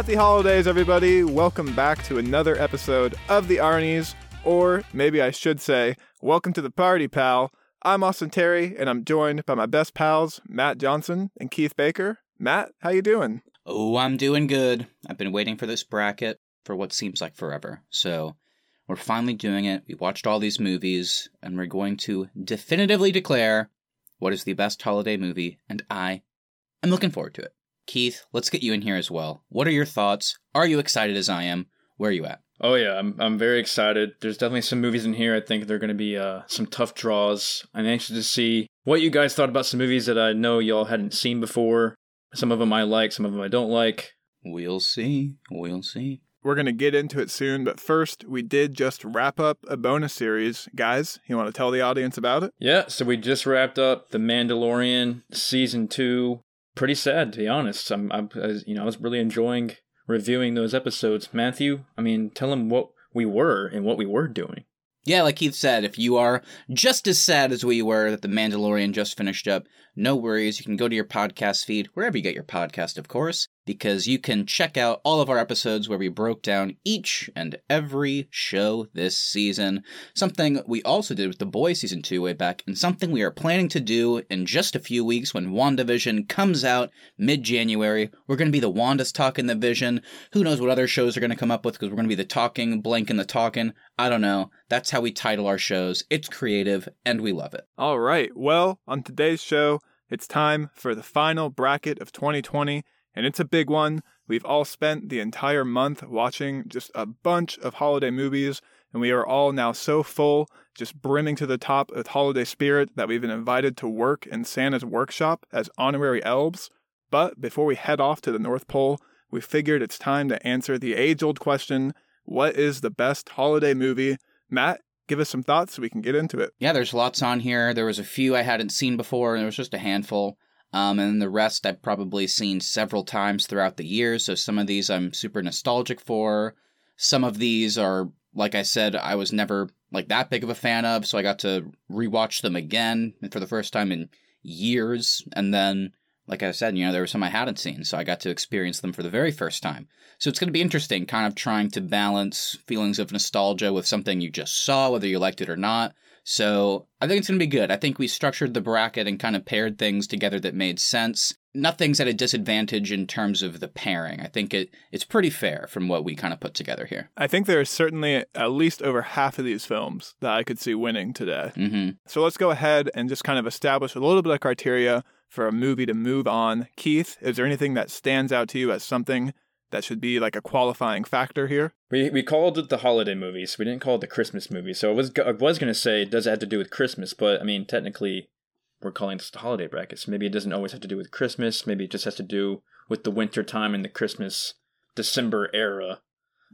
Happy holidays, everybody. Welcome back to another episode of the Arnie's, or maybe I should say, welcome to the party, pal. I'm Austin Terry, and I'm joined by my best pals, Matt Johnson and Keith Baker. Matt, how you doing? Oh, I'm doing good. I've been waiting for this bracket for what seems like forever. So, we're finally doing it. We watched all these movies, and we're going to definitively declare what is the best holiday movie, and I am looking forward to it. Keith, let's get you in here as well. What are your thoughts? Are you excited as I am? Where are you at? Oh yeah, I'm I'm very excited. There's definitely some movies in here. I think they're going to be uh, some tough draws. I'm anxious to see what you guys thought about some movies that I know y'all hadn't seen before. Some of them I like, some of them I don't like. We'll see. We'll see. We're going to get into it soon, but first, we did just wrap up a bonus series. Guys, you want to tell the audience about it? Yeah, so we just wrapped up The Mandalorian season 2. Pretty sad to be honest. I'm, I'm I, you know, I was really enjoying reviewing those episodes. Matthew, I mean, tell him what we were and what we were doing. Yeah, like Keith said, if you are just as sad as we were that The Mandalorian just finished up, no worries. You can go to your podcast feed, wherever you get your podcast, of course, because you can check out all of our episodes where we broke down each and every show this season. Something we also did with The Boys season 2 way back, and something we are planning to do in just a few weeks when WandaVision comes out mid January. We're going to be the Wanda's Talking the Vision. Who knows what other shows are going to come up with because we're going to be the talking, blank, and the talking. I don't know. That's how we title our shows. It's creative, and we love it. All right. Well, on today's show, it's time for the final bracket of 2020 and it's a big one. We've all spent the entire month watching just a bunch of holiday movies, and we are all now so full, just brimming to the top with holiday spirit, that we've been invited to work in Santa's workshop as honorary elves. But before we head off to the North Pole, we figured it's time to answer the age old question what is the best holiday movie? Matt, give us some thoughts so we can get into it. Yeah, there's lots on here. There was a few I hadn't seen before, and there was just a handful. Um, and the rest I've probably seen several times throughout the year. So some of these I'm super nostalgic for. Some of these are, like I said, I was never like that big of a fan of. So I got to rewatch them again for the first time in years. And then, like I said, you know, there were some I hadn't seen. So I got to experience them for the very first time. So it's going to be interesting, kind of trying to balance feelings of nostalgia with something you just saw, whether you liked it or not. So I think it's going to be good. I think we structured the bracket and kind of paired things together that made sense. Nothing's at a disadvantage in terms of the pairing. I think it it's pretty fair from what we kind of put together here. I think there is certainly at least over half of these films that I could see winning today. Mm-hmm. So let's go ahead and just kind of establish a little bit of criteria for a movie to move on. Keith, is there anything that stands out to you as something that should be like a qualifying factor here? We we called it the holiday movies. We didn't call it the Christmas movie. So I was I was gonna say does it have to do with Christmas? But I mean, technically, we're calling this the holiday brackets. Maybe it doesn't always have to do with Christmas. Maybe it just has to do with the winter time and the Christmas December era,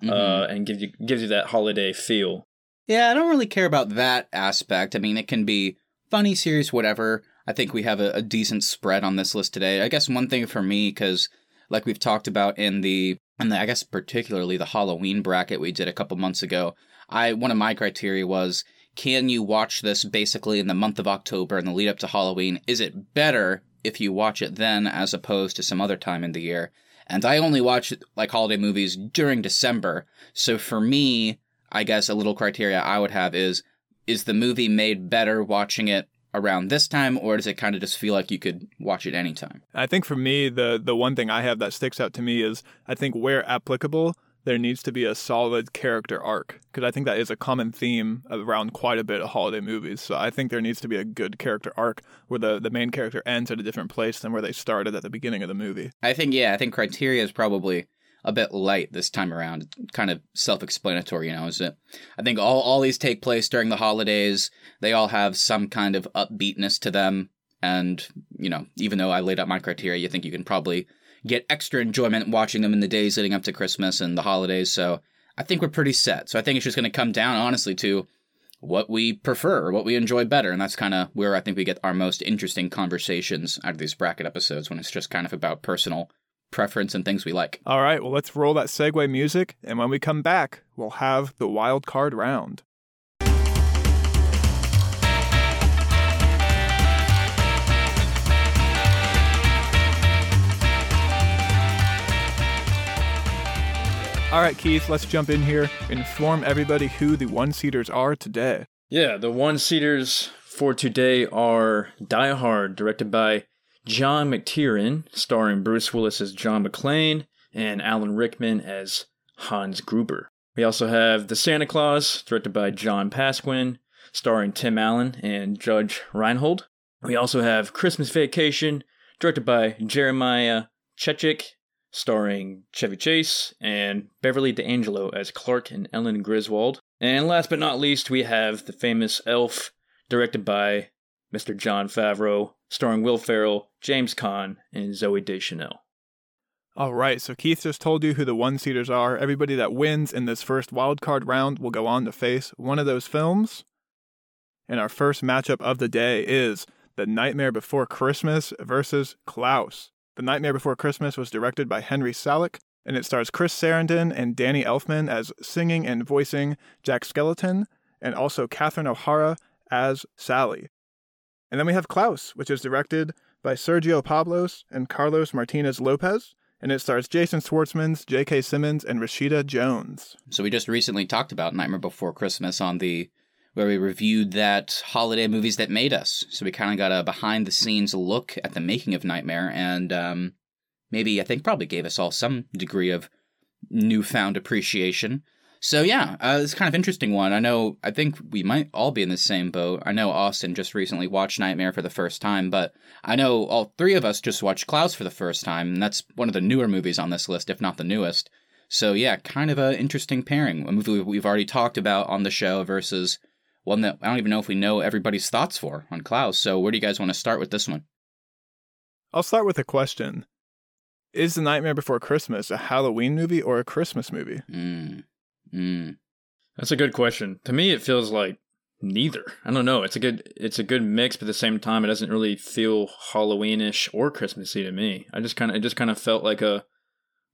Mm-hmm. uh, and gives you gives you that holiday feel. Yeah, I don't really care about that aspect. I mean, it can be funny, serious, whatever. I think we have a, a decent spread on this list today. I guess one thing for me, because like we've talked about in the, and I guess particularly the Halloween bracket we did a couple months ago, I one of my criteria was can you watch this basically in the month of October and the lead up to Halloween? Is it better if you watch it then as opposed to some other time in the year? And I only watch like holiday movies during December. So for me, I guess a little criteria I would have is is the movie made better watching it around this time or does it kind of just feel like you could watch it anytime? I think for me, the the one thing I have that sticks out to me is I think where applicable, there needs to be a solid character arc because I think that is a common theme around quite a bit of holiday movies. So I think there needs to be a good character arc where the the main character ends at a different place than where they started at the beginning of the movie. I think yeah, I think criteria is probably a bit light this time around. Kind of self-explanatory, you know, is it? I think all all these take place during the holidays. They all have some kind of upbeatness to them and, you know, even though I laid out my criteria, you think you can probably get extra enjoyment watching them in the days leading up to Christmas and the holidays. So, I think we're pretty set. So, I think it's just going to come down honestly to what we prefer, what we enjoy better. And that's kind of where I think we get our most interesting conversations out of these bracket episodes when it's just kind of about personal preference and things we like. All right, well, let's roll that segue music. And when we come back, we'll have the wild card round. All right, Keith, let's jump in here. Inform everybody who the one seaters are today. Yeah, the one seaters for today are Die Hard, directed by John McTiernan, starring Bruce Willis as John McClane and Alan Rickman as Hans Gruber. We also have The Santa Clause, directed by John Pasquin, starring Tim Allen and Judge Reinhold. We also have Christmas Vacation, directed by Jeremiah Chechik, starring Chevy Chase and Beverly D'Angelo as Clark and Ellen Griswold. And last but not least, we have the famous Elf, directed by Mr. Jon Favreau, starring Will Ferrell, James Caan, and Zooey Deschanel. All right, so Keith just told you who the one seaters are. Everybody that wins in this first wildcard round will go on to face one of those films. And our first matchup of the day is The Nightmare Before Christmas versus Klaus. The Nightmare Before Christmas was directed by Henry Selick, and it stars Chris Sarandon and Danny Elfman as singing and voicing Jack Skellington, and also Catherine O'Hara as Sally. And then we have Klaus, which is directed by Sergio Pablos and Carlos Martinez Lopez, and it stars Jason Schwartzman, J.K. Simmons, and Rashida Jones. So we just recently talked about Nightmare Before Christmas on the where we reviewed that holiday movies that made us. So we kind of got a behind the scenes look at the making of Nightmare, and um, maybe I think probably gave us all some degree of newfound appreciation. So yeah, uh, it's kind of interesting one. I know. I think we might all be in the same boat. I know Austin just recently watched Nightmare for the first time, but I know all three of us just watched Klaus for the first time, and that's one of the newer movies on this list, if not the newest. So yeah, kind of an interesting pairing. A movie we've already talked about on the show versus one that I don't even know if we know everybody's thoughts for on Klaus. So where do you guys want to start with this one? I'll start with a question. Is The Nightmare Before Christmas a Halloween movie or a Christmas movie? Mm. Mm. That's a good question. To me, it feels like neither. I don't know. It's a good it's a good mix, but at the same time, it doesn't really feel Halloweenish or Christmassy to me. I just kind of it just kind of felt like a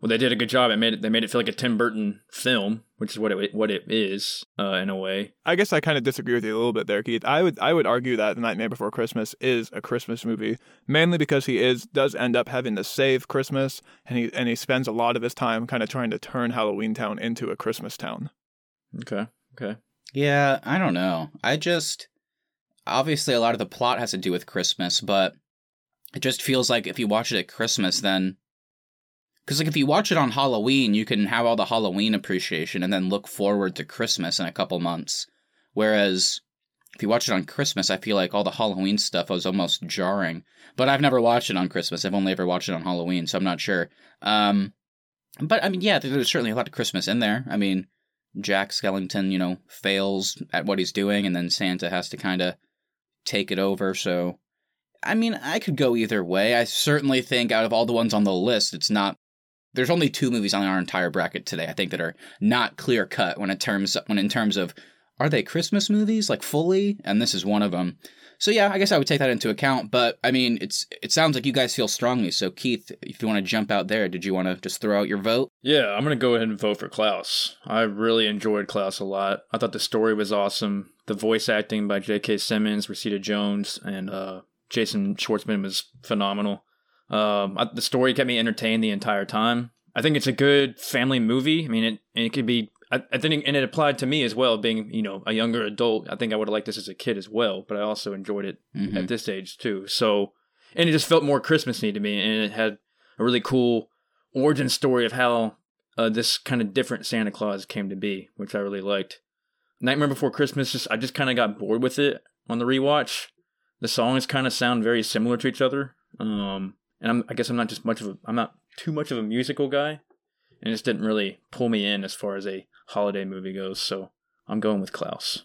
well, they did a good job. It made it. They made it feel like a Tim Burton film, which is what it what it is uh, in a way. I guess I kind of disagree with you a little bit there, Keith. I would I would argue that The Nightmare Before Christmas is a Christmas movie, mainly because he is does end up having to save Christmas, and he and he spends a lot of his time kind of trying to turn Halloween Town into a Christmas town. Okay. Okay. Yeah, I don't know. I just obviously a lot of the plot has to do with Christmas, but it just feels like if you watch it at Christmas, then because like if you watch it on Halloween, you can have all the Halloween appreciation and then look forward to Christmas in a couple months. Whereas if you watch it on Christmas, I feel like all the Halloween stuff was almost jarring. But I've never watched it on Christmas. I've only ever watched it on Halloween, so I'm not sure. Um, but I mean, yeah, there's certainly a lot of Christmas in there. I mean, Jack Skellington, you know, fails at what he's doing, and then Santa has to kind of take it over. So, I mean, I could go either way. I certainly think out of all the ones on the list, it's not there's only two movies on our entire bracket today. I think that are not clear cut when in terms when in terms of are they Christmas movies like fully, and this is one of them. So yeah, I guess I would take that into account. But I mean, it's it sounds like you guys feel strongly. So Keith, if you want to jump out there, did you want to just throw out your vote? Yeah, I'm gonna go ahead and vote for Klaus. I really enjoyed Klaus a lot. I thought the story was awesome. The voice acting by J.K. Simmons, Rashida Jones, and uh, Jason Schwartzman was phenomenal. Um, the story kept me entertained the entire time. I think it's a good family movie. I mean, it it could be. I, I think, and it applied to me as well, being you know a younger adult. I think I would have liked this as a kid as well, but I also enjoyed it Mhm. at this age too. So, and it just felt more Christmassy to me, and it had a really cool origin story of how uh, this kind of different Santa Claus came to be, which I really liked. Nightmare Before Christmas, just I just kind of got bored with it on the rewatch. The songs kind of sound very similar to each other. Um, and I'm, I guess I'm not just much of a, I'm not too much of a musical guy, and it just didn't really pull me in as far as a holiday movie goes. So I'm going with Klaus.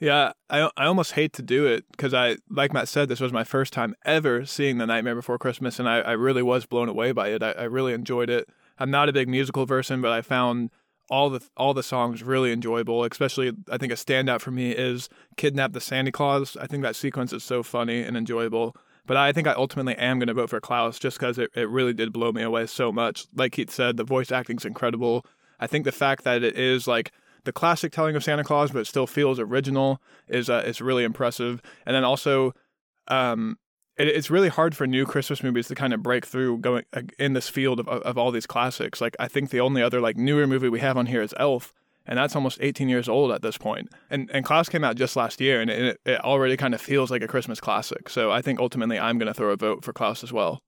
Yeah, I I almost hate to do it because I like Matt said this was my first time ever seeing The Nightmare Before Christmas, and I, I really was blown away by it. I, I really enjoyed it. I'm not a big musical person, but I found all the all the songs really enjoyable. Especially, I think a standout for me is "Kidnap the Santa Claus." I think that sequence is so funny and enjoyable. But I think I ultimately am going to vote for Klaus just because it, it really did blow me away so much. Like Keith said, the voice acting's incredible. I think the fact that it is like the classic telling of Santa Claus, but still feels original, is uh, is really impressive. And then also, um, it, it's really hard for new Christmas movies to kind of break through going uh, in this field of, of all these classics. Like I think the only other like newer movie we have on here is Elf, and that's almost 18 years old at this point. And and Klaus came out just last year, and it, it already kind of feels like a Christmas classic. So I think ultimately I'm going to throw a vote for Klaus as well.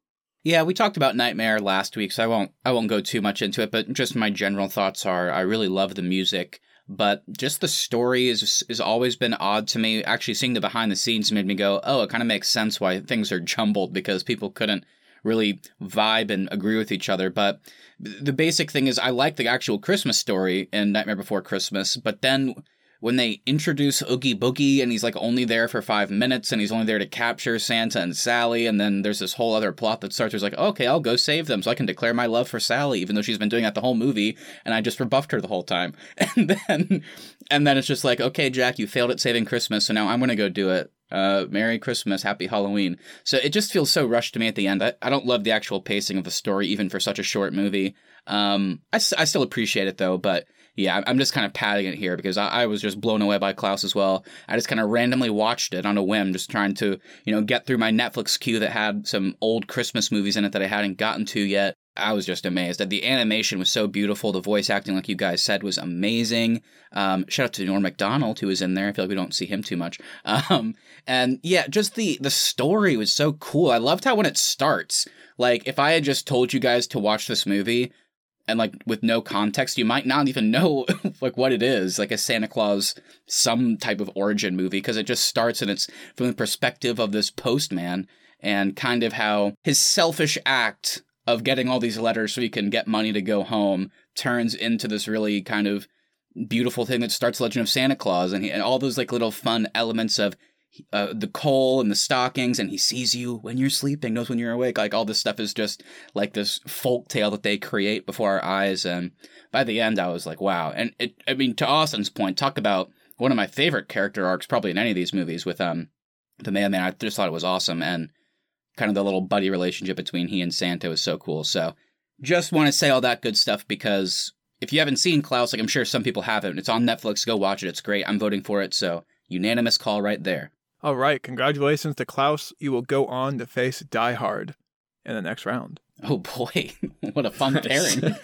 Yeah, we talked about Nightmare last week, so I won't I won't go too much into it, but just my general thoughts are I really love the music, but just the story is has always been odd to me. Actually seeing the behind the scenes made me go, "Oh, it kind of makes sense why things are jumbled because people couldn't really vibe and agree with each other." But the basic thing is I like the actual Christmas story in Nightmare Before Christmas, but then when they introduce Oogie Boogie and he's like only there for five minutes and he's only there to capture Santa and Sally, and then there's this whole other plot that starts. There's like, okay, I'll go save them so I can declare my love for Sally, even though she's been doing that the whole movie, and I just rebuffed her the whole time. And then, and then it's just like, okay, Jack, you failed at saving Christmas, so now I'm gonna go do it. Uh, Merry Christmas, Happy Halloween. So it just feels so rushed to me at the end. I, I don't love the actual pacing of the story, even for such a short movie. Um, I, I still appreciate it though, but yeah, I'm just kind of padding it here because I, I, was just blown away by Klaus as well. I just kind of randomly watched it on a whim, just trying to, you know, get through my Netflix queue that had some old Christmas movies in it that I hadn't gotten to yet. I was just amazed. The animation was so beautiful. The voice acting, like you guys said, was amazing. Um, shout out to Norm Macdonald who was in there. I feel like we don't see him too much. Um, and yeah, just the the story was so cool. I loved how when it starts, like if I had just told you guys to watch this movie, and like with no context you might not even know like what it is like a santa claus some type of origin movie because it just starts and it's from the perspective of this postman and kind of how his selfish act of getting all these letters so he can get money to go home turns into this really kind of beautiful thing that starts legend of santa claus and, he, and all those like little fun elements of uh, the coal and the stockings, and he sees you when you're sleeping, knows when you're awake. Like all this stuff is just like this folk tale that they create before our eyes. And by the end, I was like, wow. And it, I mean, to Austin's point, talk about one of my favorite character arcs, probably in any of these movies, with um the mailman. I just thought it was awesome, and kind of the little buddy relationship between he and Santa was so cool. So, just want to say all that good stuff because if you haven't seen Klaus, like I'm sure some people haven't, it's on Netflix. Go watch it. It's great. I'm voting for it. So unanimous call right there. All right, congratulations to Klaus. You will go on to face Die Hard in the next round. Oh boy, what a fun pairing.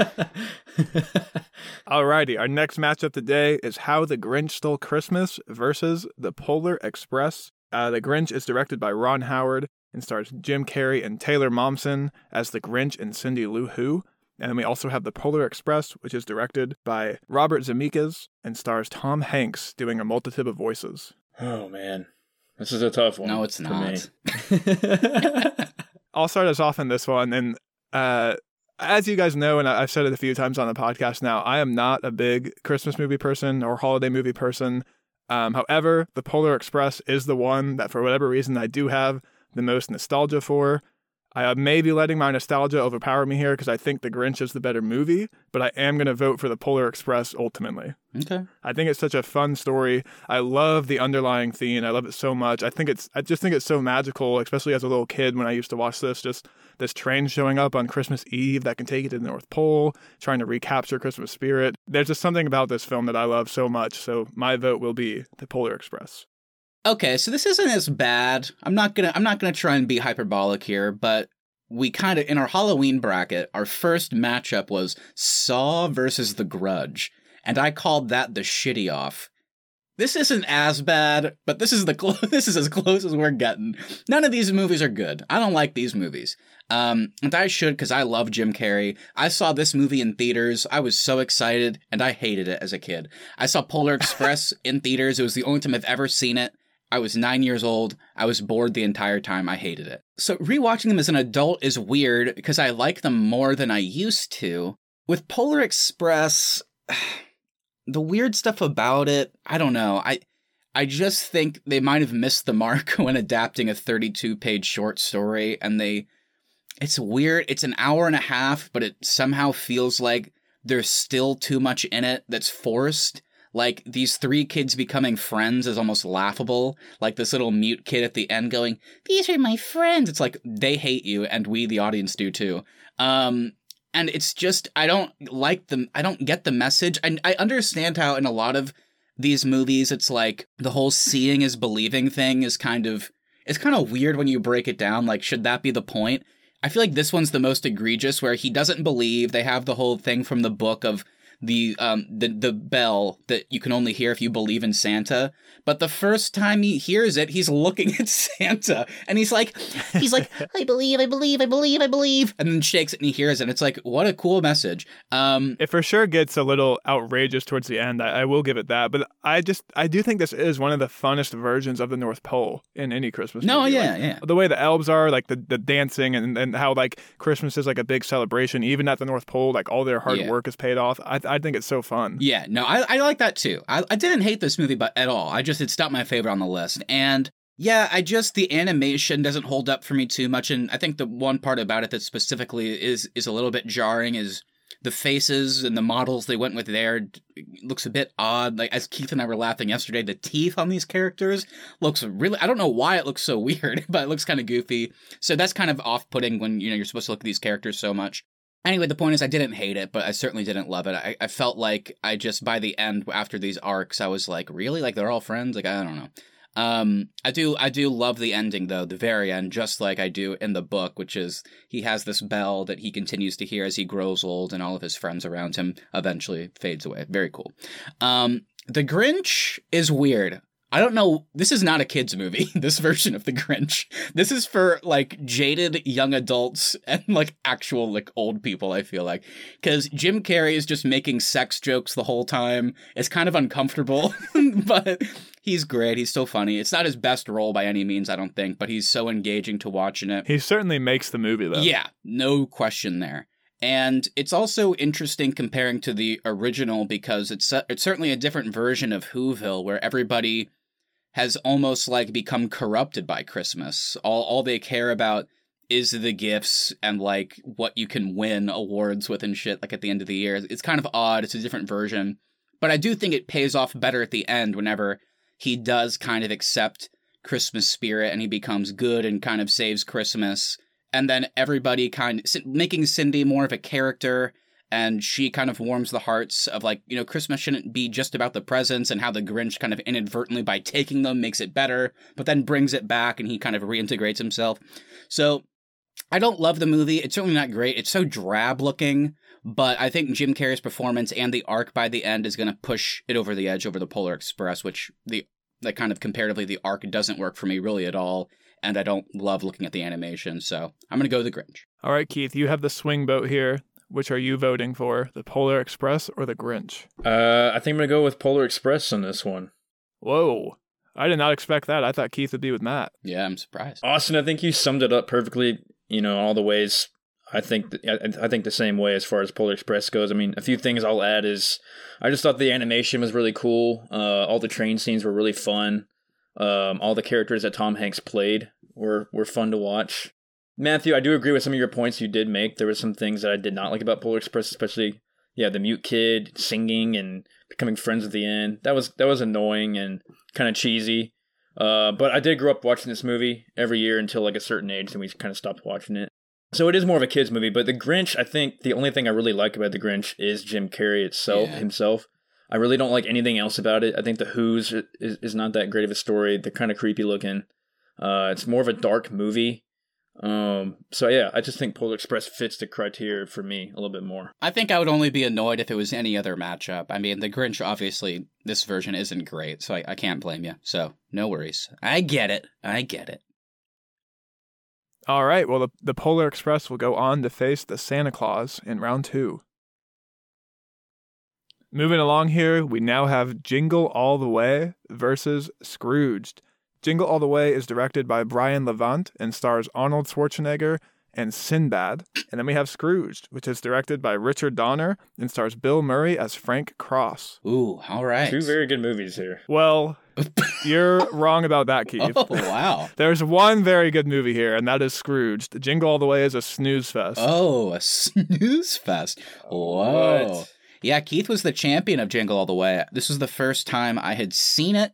Alrighty, our next matchup today is How the Grinch Stole Christmas versus The Polar Express. Uh, the Grinch is directed by Ron Howard and stars Jim Carrey and Taylor Momsen as the Grinch and Cindy Lou Who. And then we also have The Polar Express, which is directed by Robert Zemeckis and stars Tom Hanks doing a multitude of voices. Oh man. This is a tough one. No, it's not. I'll start us off in this one. And uh, as you guys know, and I've said it a few times on the podcast now, I am not a big Christmas movie person or holiday movie person. Um, however, The Polar Express is the one that, for whatever reason, I do have the most nostalgia for. I uh, may be letting my nostalgia overpower me here because I think The Grinch is the better movie, but I am going to vote for The Polar Express ultimately. Okay. I think it's such a fun story. I love the underlying theme. I love it so much. I think it's I just think it's so magical, especially as a little kid when I used to watch this just this train showing up on Christmas Eve that can take you to the North Pole, trying to recapture Christmas spirit. There's just something about this film that I love so much. So my vote will be The Polar Express. Okay, so this isn't as bad. I'm not gonna I'm not gonna try and be hyperbolic here, but we kind of in our Halloween bracket, our first matchup was Saw versus The Grudge, and I called that the shitty off. This isn't as bad, but this is the clo- this is as close as we're getting. None of these movies are good. I don't like these movies. Um, and I should because I love Jim Carrey. I saw this movie in theaters. I was so excited, and I hated it as a kid. I saw Polar Express in theaters. It was the only time I've ever seen it. I was nine years old. I was bored the entire time. I hated it. So rewatching them as an adult is weird because I like them more than I used to. With Polar Express, the weird stuff about it, I don't know. I I just think they might have missed the mark when adapting a 32 page short story and they it's weird. It's an hour and a half, but it somehow feels like there's still too much in it that's forced like these three kids becoming friends is almost laughable. Like this little mute kid at the end going, "These are my friends." It's like they hate you, and we, the audience, do too. Um, and it's just I don't like them. I don't get the message. I I understand how in a lot of these movies, it's like the whole seeing is believing thing is kind of it's kind of weird when you break it down. Like, should that be the point? I feel like this one's the most egregious, where he doesn't believe. They have the whole thing from the book of the um the the bell that you can only hear if you believe in Santa. But the first time he hears it, he's looking at Santa and he's like he's like I believe, I believe, I believe, I believe, and then shakes it and he hears it. And it's like what a cool message. Um, It for sure gets a little outrageous towards the end. I, I will give it that, but I just I do think this is one of the funnest versions of the North Pole in any Christmas. no, movie. yeah, Like, yeah. the way the elves are, like the, the dancing and, and how like Christmas is like a big celebration, even at the North Pole, like all their hard Yeah. work is paid off. I, I think it's so fun. Yeah, no, I, I like that too. I, I didn't hate this movie, but at all. I just it's not my favorite on the list. And yeah, I just the animation doesn't hold up for me too much. And I think the one part about it that specifically is is a little bit jarring is the faces and the models they went with there looks a bit odd. Like as Keith and I were laughing yesterday, the teeth on these characters looks really. I don't know why it looks so weird, but it looks kind of goofy. So that's kind of off putting when you know you're supposed to look at these characters so much. Anyway, the point is, I didn't hate it, but I certainly didn't love it. I, I felt like I just, by the end, after these arcs, I was like, really? Like, they're all friends? Like, I don't know. Um, I do, I do love the ending, though, the very end, just like I do in the book, which is he has this bell that he continues to hear as he grows old, and all of his friends around him eventually fades away. Very cool. Um, the Grinch is weird. I don't know. This is not a kids movie. This version of the Grinch. This is for like jaded young adults and like actual like old people. I feel like because Jim Carrey is just making sex jokes the whole time. It's kind of uncomfortable, but he's great. He's so funny. It's not his best role by any means, I don't think, but he's so engaging to watching it. He certainly makes the movie though. Yeah, no question there. And it's also interesting comparing to the original because it's uh, it's certainly a different version of Whoville where everybody has almost like become corrupted by Christmas. All all they care about is the gifts and like what you can win awards with and shit like at the end of the year. It's kind of odd. It's a different version. But I do think it pays off better at the end whenever he does kind of accept Christmas spirit and he becomes good and kind of saves Christmas and then everybody kind of making Cindy more of a character and she kind of warms the hearts of like you know Christmas shouldn't be just about the presents and how the Grinch kind of inadvertently by taking them makes it better but then brings it back and he kind of reintegrates himself. So I don't love the movie. It's certainly not great. It's so drab looking but I think Jim Carrey's performance and the arc by the end is going to push it over the edge over the Polar Express which the like kind of comparatively the arc doesn't work for me really at all and I don't love looking at the animation so I'm going to go the Grinch. All right, Keith, you have the swing boat here. Which are you voting for, the Polar Express or the Grinch? Uh, I think I'm gonna go with Polar Express on this one. Whoa, I did not expect that. I thought Keith would be with Matt. Yeah, I'm surprised. Austin, I think you summed it up perfectly. You know, all the ways. I think th- I I think the same way as far as Polar Express goes. I mean, a few things I'll add is I just thought the animation was really cool. Uh, all the train scenes were really fun. Um, all the characters that Tom Hanks played were were fun to watch. Matthew, I do agree with some of your points you did make. There were some things that I did not like about Polar Express, especially yeah, the mute kid singing and becoming friends at the end. That was that was annoying and kind of cheesy. Uh, but I did grow up watching this movie every year until like a certain age, and we kind of stopped watching it. So it is more of a kids movie. But the Grinch, I think the only thing I really like about the Grinch is Jim Carrey itself Yeah. himself. I really don't like anything else about it. I think the Who's is, is not that great of a story. They're kind of creepy looking. Uh, it's more of a dark movie. Um, so yeah, I just think Polar Express fits the criteria for me a little bit more. I think I would only be annoyed if it was any other matchup. I mean, the Grinch, obviously, this version isn't great, so I, I can't blame you. So, no worries. I get it. I get it. All right, well, the, the Polar Express will go on to face the Santa Clause in round two. Moving along here, we now have Jingle All the Way versus Scrooged. Jingle All the Way is directed by Brian Levant and stars Arnold Schwarzenegger and Sinbad. And then we have Scrooged, which is directed by Richard Donner and stars Bill Murray as Frank Cross. Ooh, all right. Two very good movies here. Well, you're wrong about that, Keith. Oh, wow. There's one very good movie here, and that is Scrooged. Jingle All the Way is a snooze fest. Oh, a snooze fest. Whoa. What? Yeah, Keith was the champion of Jingle All the Way. This was the first time I had seen it,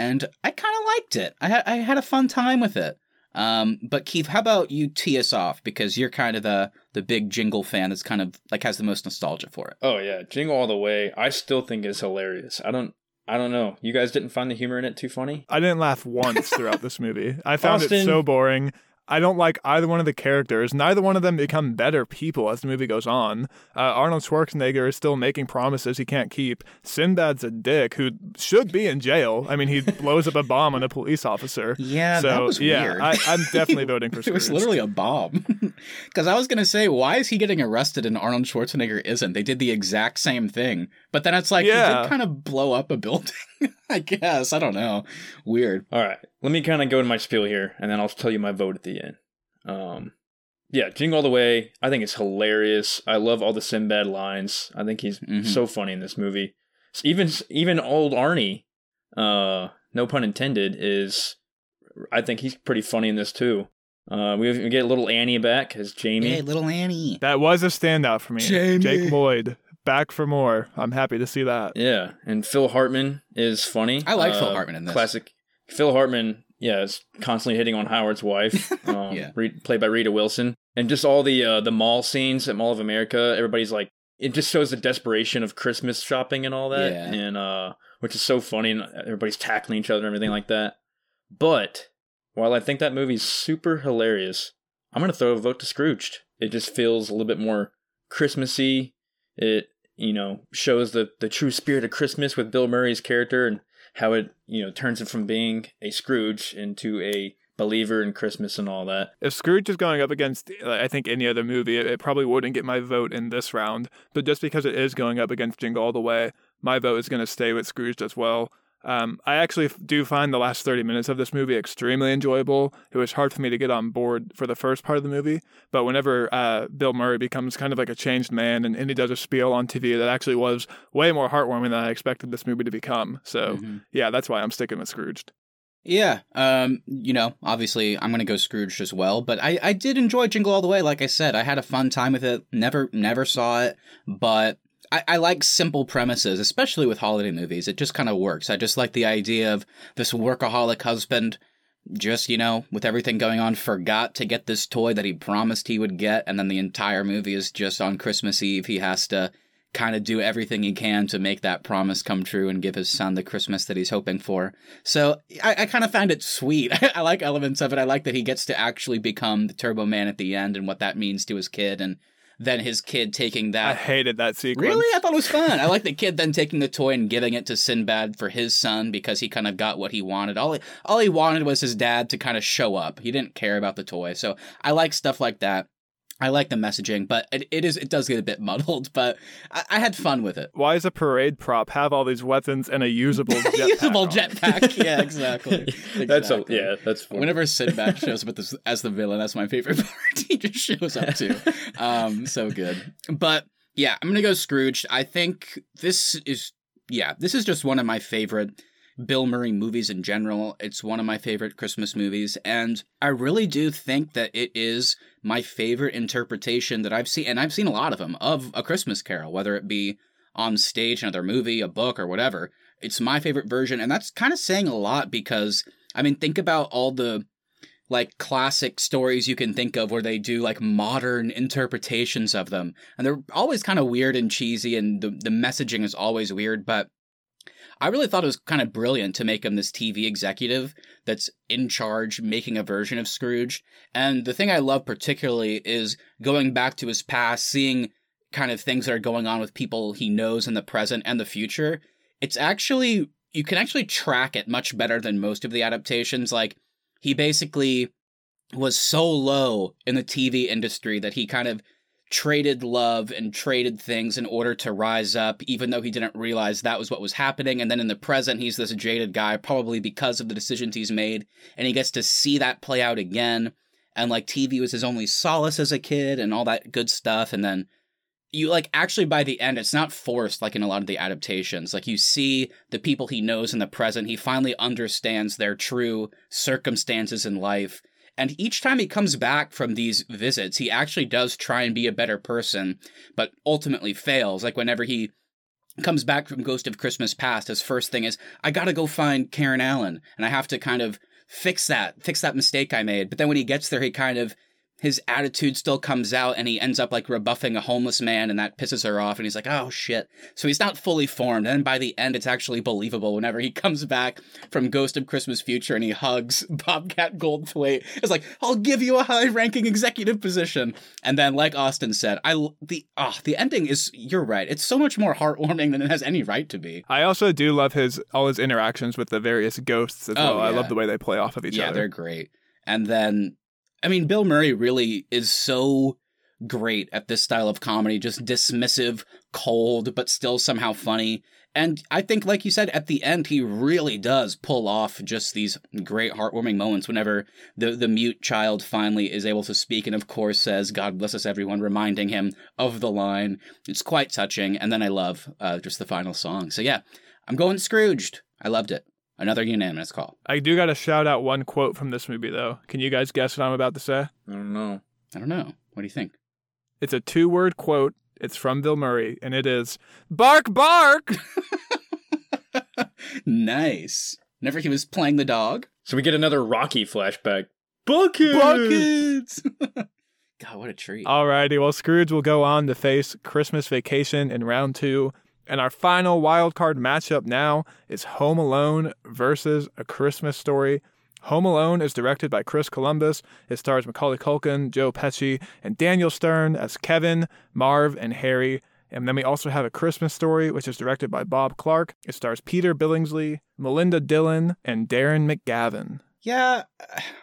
and I kind of liked it. I had I had a fun time with it. Um, but Keith, how about you tee us off because you're kind of the the big Jingle fan that's kind of like has the most nostalgia for it. Oh yeah, Jingle All the Way. I still think is hilarious. I don't. I don't know. You guys didn't find the humor in it too funny? I didn't laugh once throughout this movie. I found it so boring. I don't like either one of the characters. Neither one of them become better people as the movie goes on. Uh, Arnold Schwarzenegger is still making promises he can't keep. Sinbad's a dick who should be in jail. I mean, he blows up a bomb on a police officer. Yeah, so, that was yeah, weird. I, I'm definitely voting for It was literally a bomb. Because I was going to say, why is he getting arrested and Arnold Schwarzenegger isn't? They did the exact same thing. But then it's like, he did kind of blow up a building, I guess. I don't know. Weird. All right, let me kind of go to my spiel here, and then I'll tell you my vote at the end. Um, yeah, Jingle All the Way. I think it's hilarious. I love all the Sinbad lines. I think he's Mhm. so funny in this movie. S- Even even old Arnie, uh, no pun intended, is. I think he's pretty funny in this too. Uh, we, we get little Annie back as Jamie. Hey, little Annie. That was a standout for me. Jamie. Jake Lloyd back for more. I'm happy to see that. Yeah, and Phil Hartman is funny. I like Phil Uh, Hartman in this. Classic. Phil Hartman, yeah, is constantly hitting on Howard's wife, um, Yeah. re- played by Rita Wilson, and just all the uh, the mall scenes at Mall of America. Everybody's like, it just shows the desperation of Christmas shopping and all that, Yeah. and uh, which is so funny, and everybody's tackling each other and everything like that. But while I think that movie's super hilarious, I'm gonna throw a vote to Scrooged. It just feels a little bit more Christmassy. It you know shows the the true spirit of Christmas with Bill Murray's character and how it you know turns it from being a Scrooge into a believer in Christmas and all that. If Scrooge is going up against, I think, any other movie, it, it probably wouldn't get my vote in this round. But just because it is going up against Jingle All the Way, my vote is going to stay with Scrooge as well. Um, I actually do find the last 30 minutes of this movie extremely enjoyable. It was hard for me to get on board for the first part of the movie, but whenever uh, Bill Murray becomes kind of like a changed man and, and he does a spiel on TV, that actually was way more heartwarming than I expected this movie to become. So, Mhm. yeah, that's why I'm sticking with Scrooged. Yeah, um, you know, obviously I'm gonna go Scrooge as well, but I, I did enjoy Jingle All the Way. Like I said, I had a fun time with it. Never never saw it, but I, I like simple premises, especially with holiday movies. It just kind of works. I just like the idea of this workaholic husband, just you know, with everything going on, forgot to get this toy that he promised he would get, and then the entire movie is just on Christmas Eve. He has to kind of do everything he can to make that promise come true and give his son the Christmas that he's hoping for. So I, I kind of found it sweet. I like elements of it. I like that he gets to actually become the Turbo Man at the end and what that means to his kid, and then his kid taking that. I hated that sequence. Really? I thought it was fun. I like the kid then taking the toy and giving it to Sinbad for his son because he kind of got what he wanted. All he, all he wanted was his dad to kind of show up. He didn't care about the toy. So I like stuff like that. I like the messaging, but it, it is it does get a bit muddled. But I, I had fun with it. Why does a parade prop have all these weapons and a usable jetpack? Usable on it? jetpack. Yeah, exactly. That's a, Exactly. yeah, that's funny. Whenever Sinbad shows up at this, as the villain, that's my favorite part. he just shows up too. Um, so good. But yeah, I'm gonna go Scrooge. I think this is yeah, this is just one of my favorite Bill Murray movies in general. It's one of my favorite Christmas movies, and I really do think that it is my favorite interpretation that I've seen, and I've seen a lot of them of A Christmas Carol, whether it be on stage, another movie, a book, or whatever. It's my favorite version, and that's kind of saying a lot because I mean, think about all the like classic stories you can think of where they do like modern interpretations of them. And they're always kind of weird and cheesy and the, the messaging is always weird, but I really thought it was kind of brilliant to make him this TV executive that's in charge making a version of Scrooge. And the thing I love particularly is going back to his past, seeing kind of things that are going on with people he knows in the present and the future. It's actually you can actually track it much better than most of the adaptations. Like he basically was so low in the TV industry that he kind of traded love and traded things in order to rise up, even though he didn't realize that was what was happening. And then in the present, he's this jaded guy, probably because of the decisions he's made, and he gets to see that play out again. And like TV was his only solace as a kid and all that good stuff. And then you like actually by the end it's not forced like in a lot of the adaptations like you see the people he knows in the present he finally understands their true circumstances in life and each time he comes back from these visits he actually does try and be a better person but ultimately fails. Like whenever he comes back from ghost of christmas past his first thing is i gotta go find karen allen and i have to kind of fix that fix that mistake i made. But then when he gets there he kind of his attitude still comes out and he ends up like rebuffing a homeless man and that pisses her off and he's like oh shit so he's not fully formed and by the end it's actually believable whenever he comes back from ghost of christmas future and he hugs bobcat goldthwait it's like i'll give you a high ranking executive position and then like austin said i the ah oh, the ending is you're right it's so much more heartwarming than it has any right to be I also do love his all his interactions with the various ghosts as Oh, well. I love the way they play off of each other. yeah, other. they're great. And then, I mean, Bill Murray really is so great at this style of comedy, just dismissive, cold, but still somehow funny. And I think, like you said, at the end, he really does pull off just these great, heartwarming moments whenever the, the mute child finally is able to speak and, of course, says, God bless us, everyone, reminding him of the line. It's quite touching. And then I love uh, just the final song. So, yeah, I'm going Scrooged. I loved it. Another unanimous call. I do got to shout out one quote from this movie though. Can you guys guess what I'm about to say? I don't know. I don't know. What do you think? It's a two-word quote. It's from Bill Murray, and it is "Bark, bark." nice. Whenever he was playing the dog. So we get another Rocky flashback. Bucket. Buckets! God, what a treat. Alrighty, well, Scrooge will go on to face Christmas Vacation in round two. And our final wild card matchup now is Home Alone versus A Christmas Story. Home Alone is directed by Chris Columbus. It stars Macaulay Culkin, Joe Pesci, and Daniel Stern as Kevin, Marv, and Harry. And then we also have A Christmas Story, which is directed by Bob Clark. It stars Peter Billingsley, Melinda Dillon, and Darren McGavin. Yeah,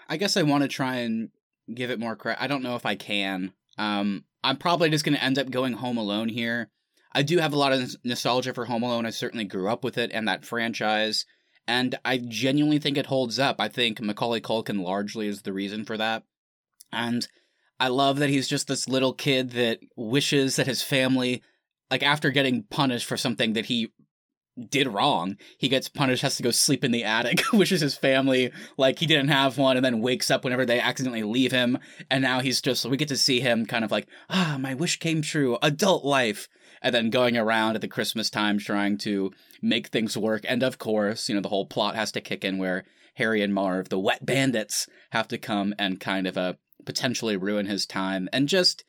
I guess I want to try and give it more credit. I don't know if I can. Um, I'm probably just going to end up going Home Alone here. I do have a lot of nostalgia for Home Alone. I certainly grew up with it and that franchise, and I genuinely think it holds up. I think Macaulay Culkin largely is the reason for that. And I love that he's just this little kid that wishes that his family, like after getting punished for something that he did wrong, he gets punished, has to go sleep in the attic, wishes his family like he didn't have one, and then wakes up whenever they accidentally leave him. And now he's just, we get to see him kind of like, ah, my wish came true, adult life. And then going around at the Christmas time trying to make things work. And of course, you know, the whole plot has to kick in where Harry and Marv, the wet bandits, have to come and kind of uh, potentially ruin his time. And just,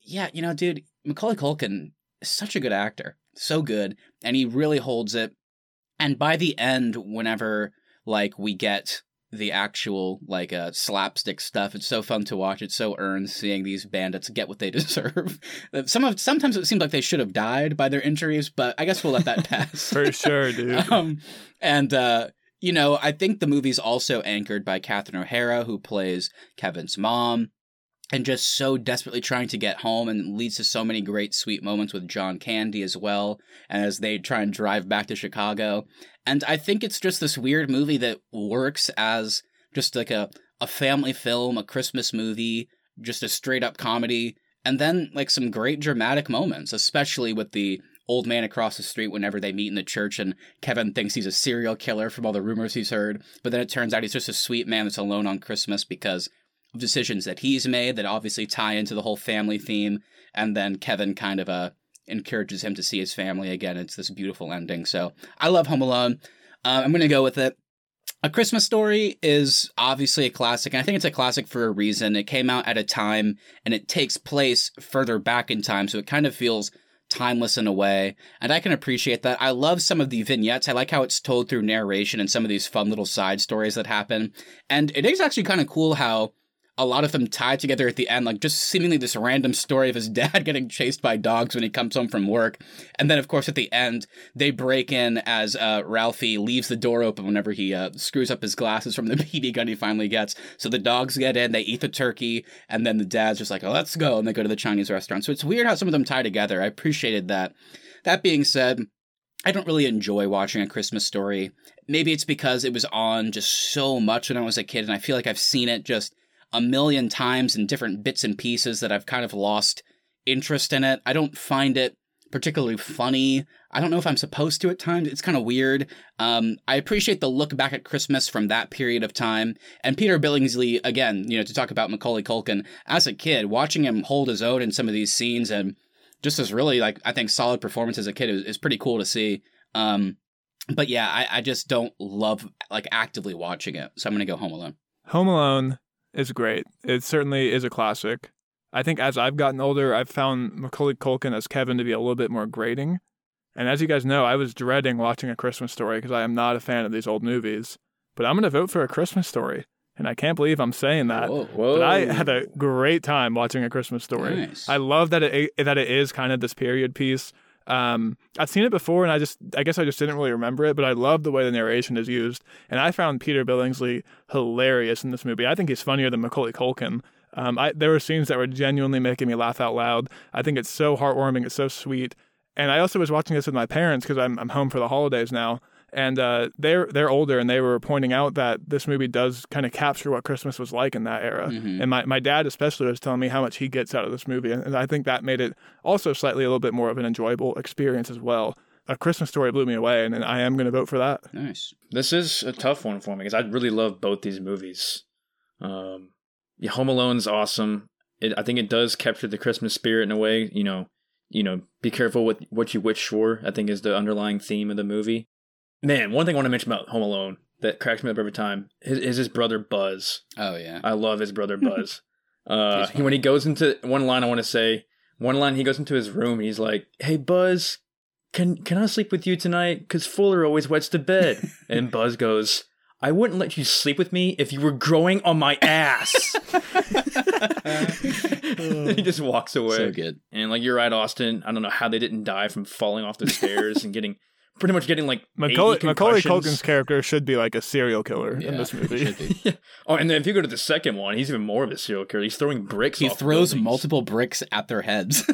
yeah, you know, dude, Macaulay Culkin is such a good actor. So good. And he really holds it. And by the end, whenever like we get the actual like uh slapstick stuff, it's so fun to watch. It's so earned seeing these bandits get what they deserve. Some of sometimes it seems like they should have died by their injuries, but I guess we'll let that pass. For sure, dude. um, and uh, you know, I think the movie's also anchored by Catherine O'Hara, who plays Kevin's mom, and just so desperately trying to get home, and leads to so many great, sweet moments with John Candy as well, and as they try and drive back to Chicago. And I think it's just this weird movie that works as just like a a family film, a Christmas movie, just a straight up comedy, and then like some great dramatic moments, especially with the old man across the street whenever they meet in the church and Kevin thinks he's a serial killer from all the rumors he's heard, but then it turns out he's just a sweet man that's alone on Christmas because decisions that he's made that obviously tie into the whole family theme, and then Kevin kind of uh encourages him to see his family again. It's this beautiful ending. So I love Home Alone. Uh, I'm gonna go with it. A Christmas Story is obviously a classic, and I think it's a classic for a reason. It came out at a time, and it takes place further back in time, so it kind of feels timeless in a way, and I can appreciate that. I love some of the vignettes. I like how it's told through narration and some of these fun little side stories that happen. And it is actually kind of cool how a lot of them tie together at the end, like just seemingly this random story of his dad getting chased by dogs when he comes home from work. And then, of course, at the end, they break in as uh, Ralphie leaves the door open whenever he uh, screws up his glasses from the BB gun he finally gets. So the dogs get in, they eat the turkey, and then the dad's just like, oh, let's go. And they go to the Chinese restaurant. So it's weird how some of them tie together. I appreciated that. That being said, I don't really enjoy watching a Christmas story. Maybe it's because it was on just so much when I was a kid, and I feel like I've seen it just a million times in different bits and pieces that I've kind of lost interest in it. I don't find it particularly funny. I don't know if I'm supposed to at times. It's kind of weird. Um, I appreciate the look back at Christmas from that period of time. And Peter Billingsley, again, you know, to talk about Macaulay Culkin, as a kid, watching him hold his own in some of these scenes and just this really, like, I think solid performance as a kid is, is pretty cool to see. Um, but yeah, I, I just don't love, like, actively watching it. So I'm to go Home Alone. Home Alone is great. It certainly is a classic. I think as I've gotten older, I've found Macaulay Culkin as Kevin to be a little bit more grating. And as you guys know, I was dreading watching A Christmas Story because I am not a fan of these old movies. But I'm going to vote for A Christmas Story. And I can't believe I'm saying that. Whoa. Whoa. But I had a great time watching A Christmas Story. Nice. I love that it that it is kind of this period piece. Um, I've seen it before, and I just I guess I just didn't really remember it. But I love the way the narration is used, and I found Peter Billingsley hilarious in this movie. I think he's funnier than Macaulay Culkin. Um, I, there were scenes that were genuinely making me laugh out loud. I think it's so heartwarming. It's so sweet. And I also was watching this with my parents because I'm I'm home for the holidays now, and uh, they're they're older, and they were pointing out that this movie does kind of capture what Christmas was like in that era. Mhm. And my, my dad especially was telling me how much he gets out of this movie, and I think that made it also slightly a little bit more of an enjoyable experience as well. A Christmas Story blew me away, and, and I am going to vote for that. Nice. This is a tough one for me because I really love both these movies. Um, yeah, Home Alone's awesome. It, I think it does capture the Christmas spirit in a way. You know, you know, be careful with what you wish for. I think is the underlying theme of the movie. Man, one thing I want to mention about Home Alone that cracks me up every time is, is his brother Buzz. Oh yeah. I love his brother Buzz. uh, he, when he goes into one line, I want to say one line. He goes into his room and he's like, "Hey Buzz, can can I sleep with you tonight? Cause Fuller always wets the bed." and Buzz goes, "I wouldn't let you sleep with me if you were growing on my ass." he just walks away. so good. And like you're right, Austin. I don't know how they didn't die from falling off the stairs and getting pretty much getting like Macaulay, 80 Macaulay. Culkin's character should be like a serial killer Yeah, in this movie. Yeah. Oh, and then if you go to the second one, he's even more of a serial killer. He's throwing bricks. He off throws buildings. multiple bricks at their heads.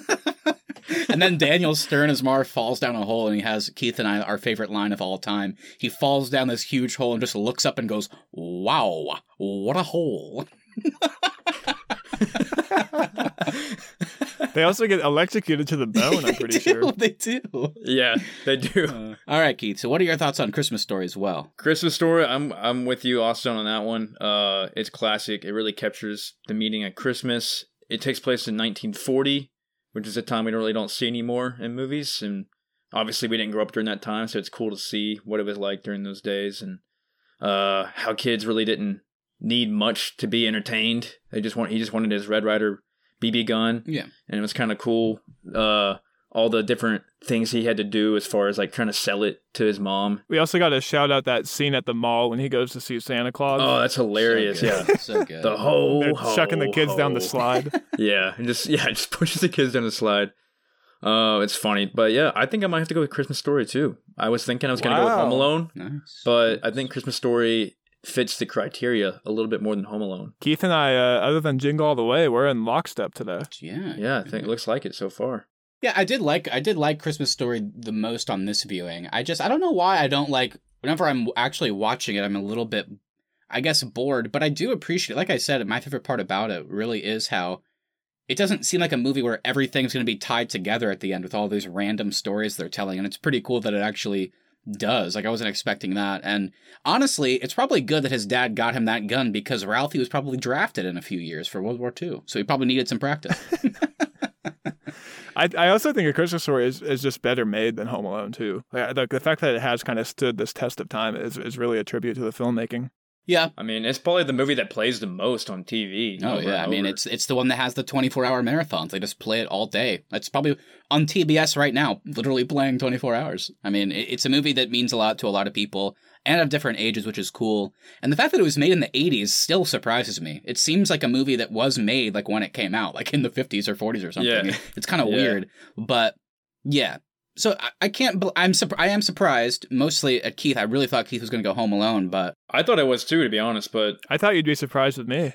and then Daniel Stern as Marv falls down a hole and he has Keith and I our favorite line of all time. He falls down this huge hole and just looks up and goes, Wow, what a hole. They also get electrocuted to the bone, I'm pretty do, sure. They do. Yeah, they do. All right, Keith. So what are your thoughts on Christmas Story as well? Christmas story. I'm I'm with you, Austin, on that one. Uh, it's classic. It really captures the meaning of Christmas. It takes place in 1940, which is a time we don't really don't see anymore in movies, and obviously we didn't grow up during that time, so it's cool to see what it was like during those days and uh, how kids really didn't need much to be entertained. They just want he just wanted his Red Ryder BB gun. Yeah. and it was kind of cool. Uh, all the different things he had to do as far as like trying to sell it to his mom. We also got to shout out that scene at the mall when he goes to see Santa Claus. Oh, that's hilarious! So yeah. So good. the whole They're ho chucking the kids down the slide. Yeah, and just yeah, just pushes the kids down the slide. Uh, it's funny, but yeah, I think I might have to go with Christmas Story too. I was thinking I was gonna go with Home Alone, nice. but I think Christmas Story fits the criteria a little bit more than Home Alone. Keith and I, uh, other than Jingle All the Way, we're in lockstep today. yeah. Yeah, I think it looks like it so far. Yeah, I did like I did like Christmas Story the most on this viewing. I just I don't know why I don't like whenever I'm actually watching it, I'm a little bit I guess bored, but I do appreciate It. like I said, my favorite part about it really is how it doesn't seem like a movie where everything's going to be tied together at the end with all these random stories they're telling and it's pretty cool that it actually does. Like I wasn't expecting that. And honestly, it's probably good that his dad got him that gun because Ralphie was probably drafted in a few years for World War II. So he probably needed some practice. I, I also think A Christmas Story is, is just better made than Home Alone too. Like, the, the fact that it has kind of stood this test of time is, is really a tribute to the filmmaking. Yeah, I mean, it's probably the movie that plays the most on TV. Oh yeah, I mean it's it's the one that has the 24 hour marathons. They just play it all day. It's probably on TBS right now, literally playing 24 hours. I mean, it's a movie that means a lot to a lot of people and of different ages, which is cool. And the fact that it was made in the 80s still surprises me. It seems like a movie that was made like when it came out, like in the 50s or 40s or something. Yeah. It's kind of Yeah. weird, but yeah. So I, I can't. bel- I'm surp- I am surprised mostly at Keith. I really thought Keith was going to go Home Alone, but I thought I was too, to be honest. But I thought you'd be surprised with me.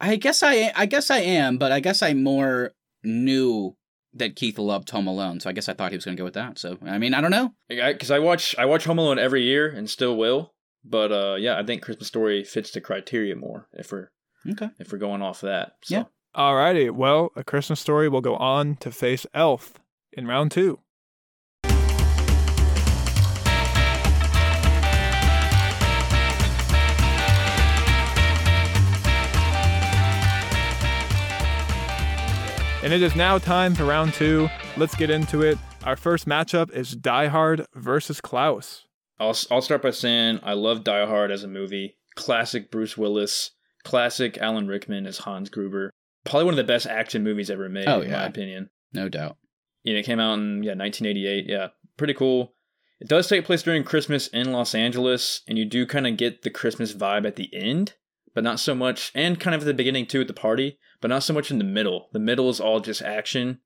I guess I I guess I am, but I guess I more knew that Keith loved Home Alone, so I guess I thought he was going to go with that. So I mean, I don't know. because I, watch I watch Home Alone every year and still will. But uh, yeah, I think Christmas Story fits the criteria more if we're Okay. if we're going off that. So. Yeah. Alrighty, well, A Christmas Story will go on to face Elf in round two. And it is now time for round two. Let's get into it. Our first matchup is Die Hard versus Klaus. I'll I'll start by saying I love Die Hard as a movie. Classic Bruce Willis, classic Alan Rickman as Hans Gruber. Probably one of the best action movies ever made, Oh, in yeah. my opinion. No doubt. You know, it came out in yeah 1988. Yeah, pretty cool. It does take place during Christmas in Los Angeles, and you do kind of get the Christmas vibe at the end, but not so much, and kind of at the beginning too at the party, but not so much in the middle. The middle is all just action,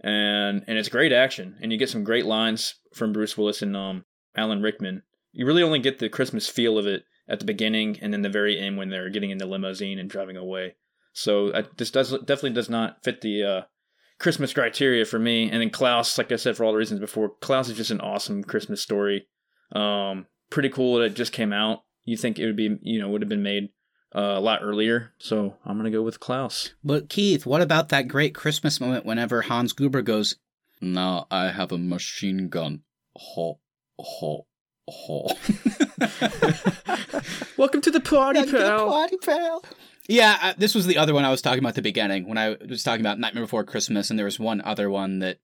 and and it's great action, and you get some great lines from Bruce Willis and um Alan Rickman. You really only get the Christmas feel of it at the beginning, and then the very end when they're getting in the limousine and driving away. So I, this does definitely does not fit the uh, Christmas criteria for me. And then Klaus, like I said, for all the reasons before, Klaus is just an awesome Christmas story. Um, pretty cool that it just came out. You think it would be, you know, would have been made uh, a lot earlier. So I'm gonna go with Klaus. But Keith, what about that great Christmas moment whenever Hans Gruber goes, Now I have a machine gun. Ho, ho, ho. Welcome to the party, party, pal. Yeah, uh, this was the other one I was talking about at the beginning when I was talking about Nightmare Before Christmas, and there was one other one that,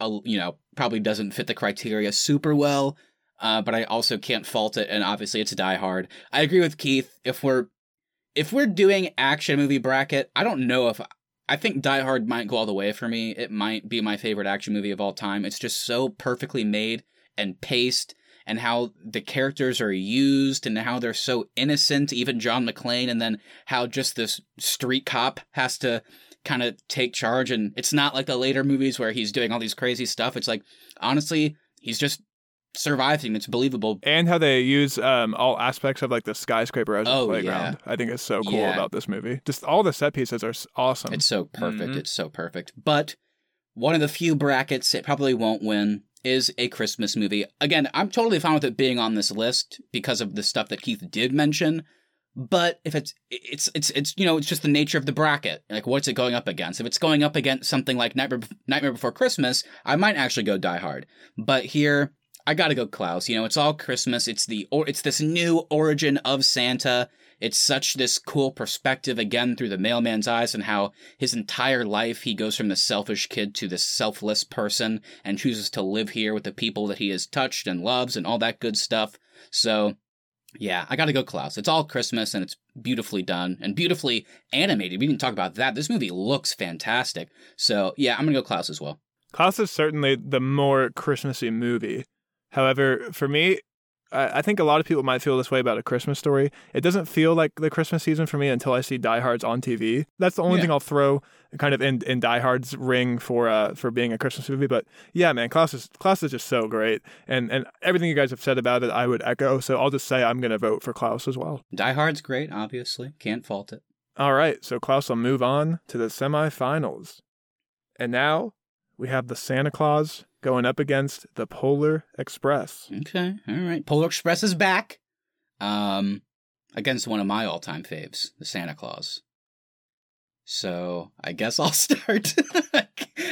uh, you know, probably doesn't fit the criteria super well, uh, but I also can't fault it, and obviously it's a Die Hard. I agree with Keith. If we're if we're doing action movie bracket, I don't know if I think Die Hard might go all the way for me. It might be my favorite action movie of all time. It's just so perfectly made and paced and how the characters are used and how they're so innocent, even John McClane, and then how just this street cop has to kind of take charge. And it's not like the later movies where he's doing all these crazy stuff. It's like, honestly, he's just surviving. It's believable. And how they use um, all aspects of like the skyscraper as a Oh, playground. I think is so cool Yeah. about this movie. Just all the set pieces are awesome. It's so perfect. Mhm. It's so perfect. But one of the few brackets it probably won't win is a Christmas movie. Again, I'm totally fine with it being on this list because of the stuff that Keith did mention. But if it's it's it's it's you know it's just the nature of the bracket. Like what's it going up against? If it's going up against something like Nightmare Nightmare Before Christmas, I might actually go Die Hard. But here I got to go Klaus. You know, it's all Christmas. It's the or it's this new origin of Santa. It's such this cool perspective again through the mailman's eyes and how his entire life he goes from the selfish kid to this selfless person and chooses to live here with the people that he has touched and loves and all that good stuff. So, yeah, I got to go Klaus. It's all Christmas and it's beautifully done and beautifully animated. We didn't talk about that. This movie looks fantastic. So, yeah, I'm to go Klaus as well. Klaus is certainly the more Christmassy movie. However, for me, I I think a lot of people might feel this way about a Christmas story. It doesn't feel like the Christmas season for me until I see Die Hard's on TV. That's the only Yeah. thing I'll throw kind of in, in Die Hard's ring for uh for being a Christmas movie. But yeah, man, Klaus is Klaus is just so great, and and everything you guys have said about it, I would echo. So I'll just say I'm gonna vote for Klaus as well. Die Hard's great, obviously. Can't fault it. All right, so Klaus will move on to the semifinals. And now we have the Santa Clause going up against the Polar Express. Okay, all right. Polar Express is back. Um, against one of my all-time faves, the Santa Clause. So I guess I'll start.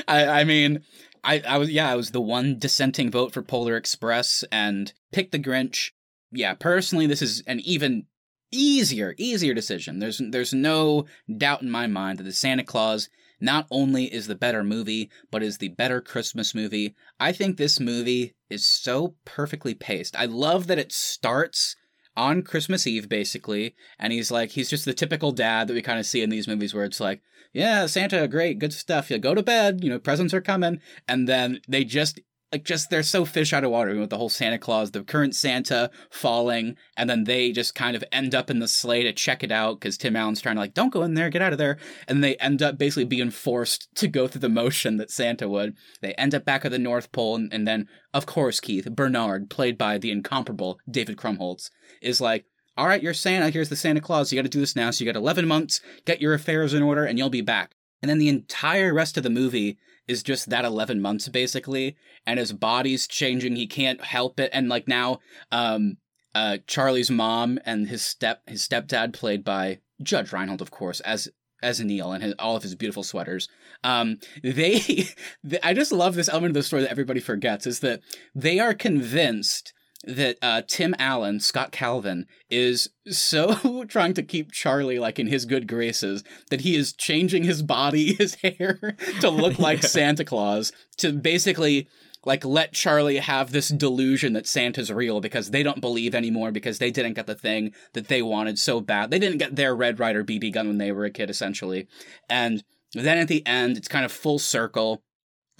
I, I mean, I, I was yeah, I was the one dissenting vote for Polar Express and pick the Grinch. Yeah, personally, this is an even easier, easier decision. There's there's no doubt in my mind that the Santa Clause not only is the better movie, but is the better Christmas movie. I think this movie is so perfectly paced. I love that it starts on Christmas Eve, basically, and he's like, he's just the typical dad that we kind of see in these movies where it's like, yeah, Santa, great, good stuff. You go to bed, you know, presents are coming. And then they just, like, just, they're so fish out of water with the whole Santa Claus, the current Santa falling, and then they just kind of end up in the sleigh to check it out because Tim Allen's trying to, like, don't go in there, get out of there. And they end up basically being forced to go through the motion that Santa would. They end up back at the North Pole, and, and then, of course, Keith, Bernard, played by the incomparable David Krumholtz, is like, all right, you're Santa. Here's the Santa Clause. You got to do this now. So you got 11 months. Get your affairs in order, and you'll be back. And then the entire rest of the movie is just that 11 months, basically. And his body's changing. He can't help it. And like now, um, uh, Charlie's mom and his step his stepdad, played by Judge Reinhold, of course, as as Neil and his, all of his beautiful sweaters. Um, they, th- I just love this element of the story that everybody forgets is that they are convinced that uh, Tim Allen, Scott Calvin, is so trying to keep Charlie like in his good graces that he is changing his body, his hair to look like Yeah. Santa Claus to basically like let Charlie have this delusion that Santa's real because they don't believe anymore because they didn't get the thing that they wanted so bad. They didn't get their Red Ryder BB gun when they were a kid, essentially. And then at the end, it's kind of full circle.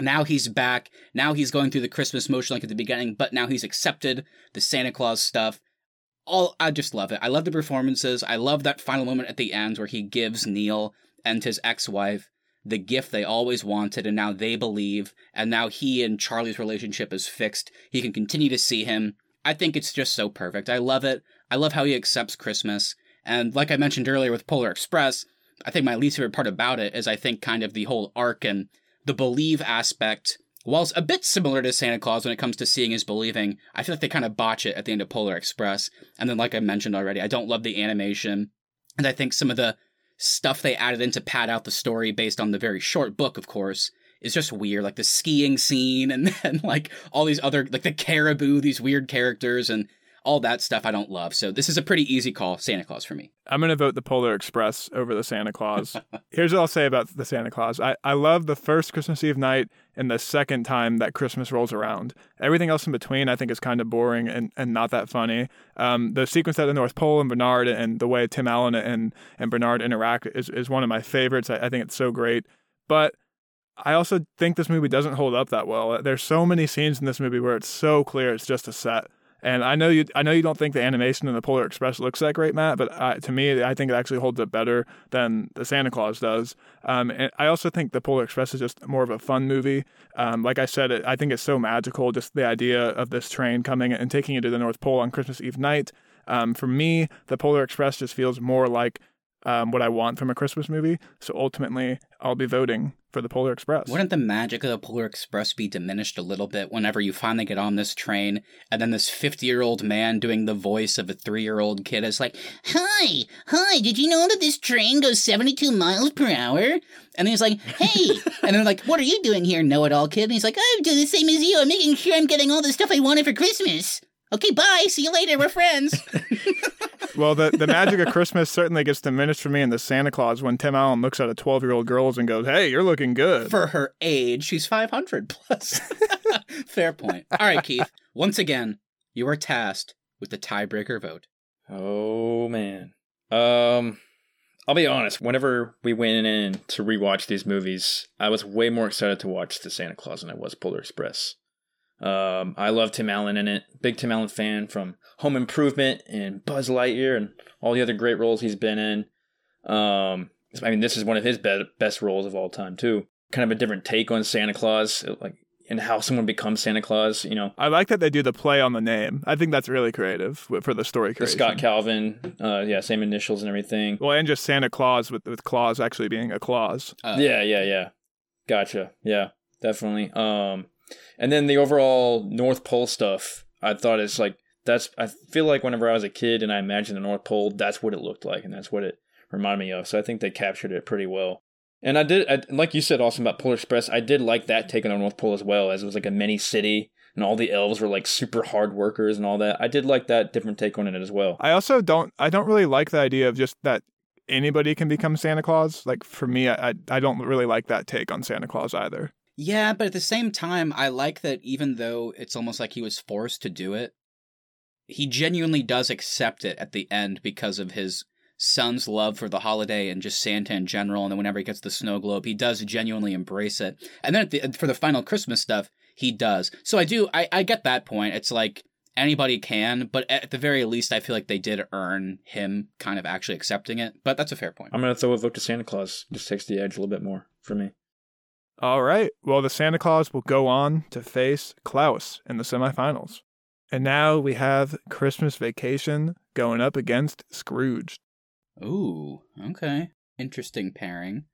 Now he's back. Now he's going through the Christmas motion like at the beginning, but now he's accepted the Santa Claus stuff. All I just love it. I love the performances. I love that final moment at the end where he gives Neil and his ex-wife the gift they always wanted and now they believe and now he and Charlie's relationship is fixed. He can continue to see him. I think it's just so perfect. I love it. I love how he accepts Christmas. And like I mentioned earlier with Polar Express, I think my least favorite part about it is I think kind of the whole arc and the believe aspect. Whilst a bit similar to Santa Claus when it comes to seeing is believing, I feel like they kind of botch it at the end of Polar Express. And then, like I mentioned already, I don't love the animation. And I think some of the stuff they added in to pad out the story based on the very short book, of course, is just weird. Like the skiing scene and then like all these other, like the caribou, these weird characters and all that stuff I don't love. So this is a pretty easy call, Santa Clause for me. I'm going to vote the Polar Express over the Santa Clause. Here's what I'll say about the Santa Clause. I, I love the first Christmas Eve night and the second time that Christmas rolls around. Everything else in between I think is kind of boring and, and not that funny. Um, the sequence at the North Pole and Bernard and the way Tim Allen and, and Bernard interact is, is one of my favorites. I, I think it's so great. But I also think this movie doesn't hold up that well. There's so many scenes in this movie where it's so clear it's just a set. And I know you, I know you don't think the animation in the Polar Express looks that great, Matt. But uh, to me, I think it actually holds up better than the Santa Clause does. Um, and I also think the Polar Express is just more of a fun movie. Um, like I said, it, I think it's so magical, just the idea of this train coming and taking you to the North Pole on Christmas Eve night. Um, for me, the Polar Express just feels more like um, what I want from a Christmas movie. So ultimately, I'll be voting for the Polar Express. Wouldn't the magic of the Polar Express be diminished a little bit whenever you finally get on this train and then this 50 year old man doing the voice of a three year old kid is like, Hi, hi, did you know that this train goes 72 miles per hour? And he's like, Hey, and they're like, What are you doing here, know it all kid? And he's like, I'm doing the same as you. I'm making sure I'm getting all the stuff I wanted for Christmas. Okay, bye. See you later. We're friends. well, the, the magic of Christmas certainly gets diminished for me in the Santa Clause when Tim Allen looks at a 12 year old girl and goes, Hey, you're looking good. For her age, she's 500 plus. Fair point. All right, Keith. Once again, you are tasked with the tiebreaker vote. Oh, man. Um, I'll be honest. Whenever we went in to rewatch these movies, I was way more excited to watch the Santa Clause than I was Polar Express. Um, I love Tim Allen in it. Big Tim Allen fan from Home Improvement and Buzz Lightyear and all the other great roles he's been in. Um, I mean, this is one of his be- best roles of all time too. Kind of a different take on Santa Claus, like and how someone becomes Santa Claus. You know, I like that they do the play on the name. I think that's really creative for the story creation. Scott Calvin, uh, yeah, same initials and everything. Well, and just Santa Claus with with Claus actually being a clause. Uh, yeah, yeah, yeah. Gotcha. Yeah, definitely. Um, and then the overall North Pole stuff, I thought it's like that's I feel like whenever I was a kid and I imagined the North Pole, that's what it looked like and that's what it reminded me of. So I think they captured it pretty well. And I did, I, like you said, also about Polar Express. I did like that take on North Pole as well, as it was like a mini city, and all the elves were like super hard workers and all that. I did like that different take on it as well. I also don't, I don't really like the idea of just that anybody can become Santa Claus. Like for me, I, I don't really like that take on Santa Claus either. Yeah, but at the same time, I like that even though it's almost like he was forced to do it, he genuinely does accept it at the end because of his son's love for the holiday and just Santa in general. And then whenever he gets the snow globe, he does genuinely embrace it. And then the, for the final Christmas stuff, he does. So I do, I, I get that point. It's like anybody can, but at the very least, I feel like they did earn him kind of actually accepting it. But that's a fair point. I'm going to throw a vote to Santa Clause. Just takes the edge a little bit more for me. All right. Well, the Santa Clause will go on to face Klaus in the semifinals. And now we have Christmas Vacation going up against Scrooge. Ooh, okay. Interesting pairing.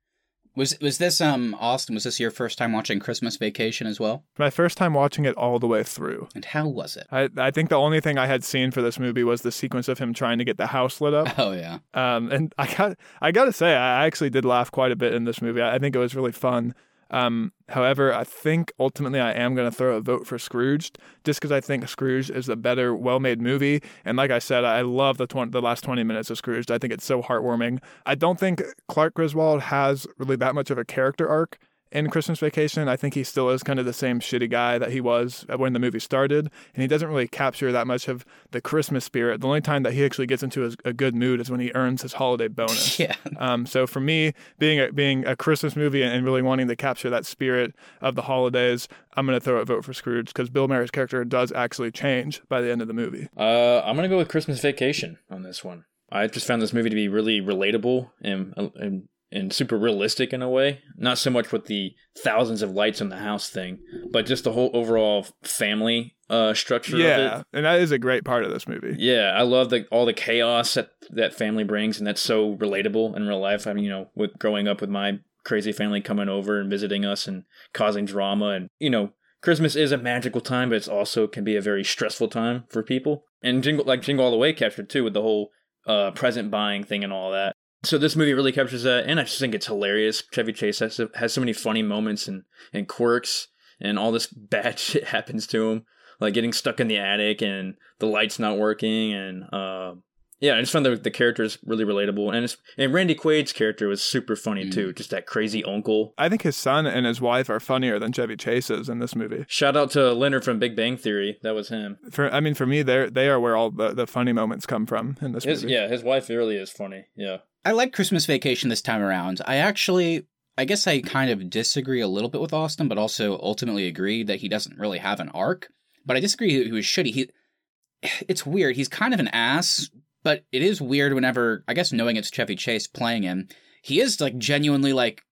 Was was this um Austin, was this your first time watching Christmas Vacation as well? My first time watching it all the way through. And how was it? I I think the only thing I had seen for this movie was the sequence of him trying to get the house lit up. Oh yeah. Um and I got I got to say I actually did laugh quite a bit in this movie. I, I think it was really fun. Um, however, I think ultimately I am going to throw a vote for Scrooge just because I think Scrooge is a better, well made movie. And like I said, I love the, 20, the last 20 minutes of Scrooge. I think it's so heartwarming. I don't think Clark Griswold has really that much of a character arc in Christmas Vacation. I think he still is kind of the same shitty guy that he was when the movie started, and he doesn't really capture that much of the Christmas spirit. The only time that he actually gets into a, a good mood is when he earns his holiday bonus. Yeah. Um, so for me, being a, being a Christmas movie and really wanting to capture that spirit of the holidays, I'm going to throw a vote for Scrooge because Bill Murray's character does actually change by the end of the movie. Uh, I'm gonna go with Christmas Vacation on this one. I just found this movie to be really relatable and and and super realistic in a way. Not so much with the thousands of lights on the house thing, but just the whole overall family uh, structure of Yeah, it. and that is a great part of this movie. Yeah, I love the all the chaos that that family brings, and that's so relatable in real life. I mean, you know, with growing up with my crazy family coming over and visiting us and causing drama, and you know, Christmas is a magical time, but it's also can be a very stressful time for people. And Jingle, like Jingle All the Way, captured too with the whole uh, present buying thing and all that. So this movie really captures that, and I just think it's hilarious. Chevy Chase has has so many funny moments and and quirks, and all this bad shit happens to him, like getting stuck in the attic and the lights not working, and uh, yeah, I just found the the characters really relatable, and it's, and Randy Quaid's character was super funny too, just that crazy uncle. I think his son and his wife are funnier than Chevy Chase's in this movie. Shout out to Leonard from Big Bang Theory, that was him. For I mean, for me, they they are where all the, the funny moments come from in this His, movie. yeah, his wife really is funny. Yeah. I like Christmas Vacation this time around. I actually, I guess I kind of disagree a little bit with Austin, but also ultimately agree that he doesn't really have an arc. But I disagree that he was shitty. He, it's weird. He's kind of an ass, but it is weird whenever, I guess knowing it's Chevy Chase playing him, he is like genuinely like,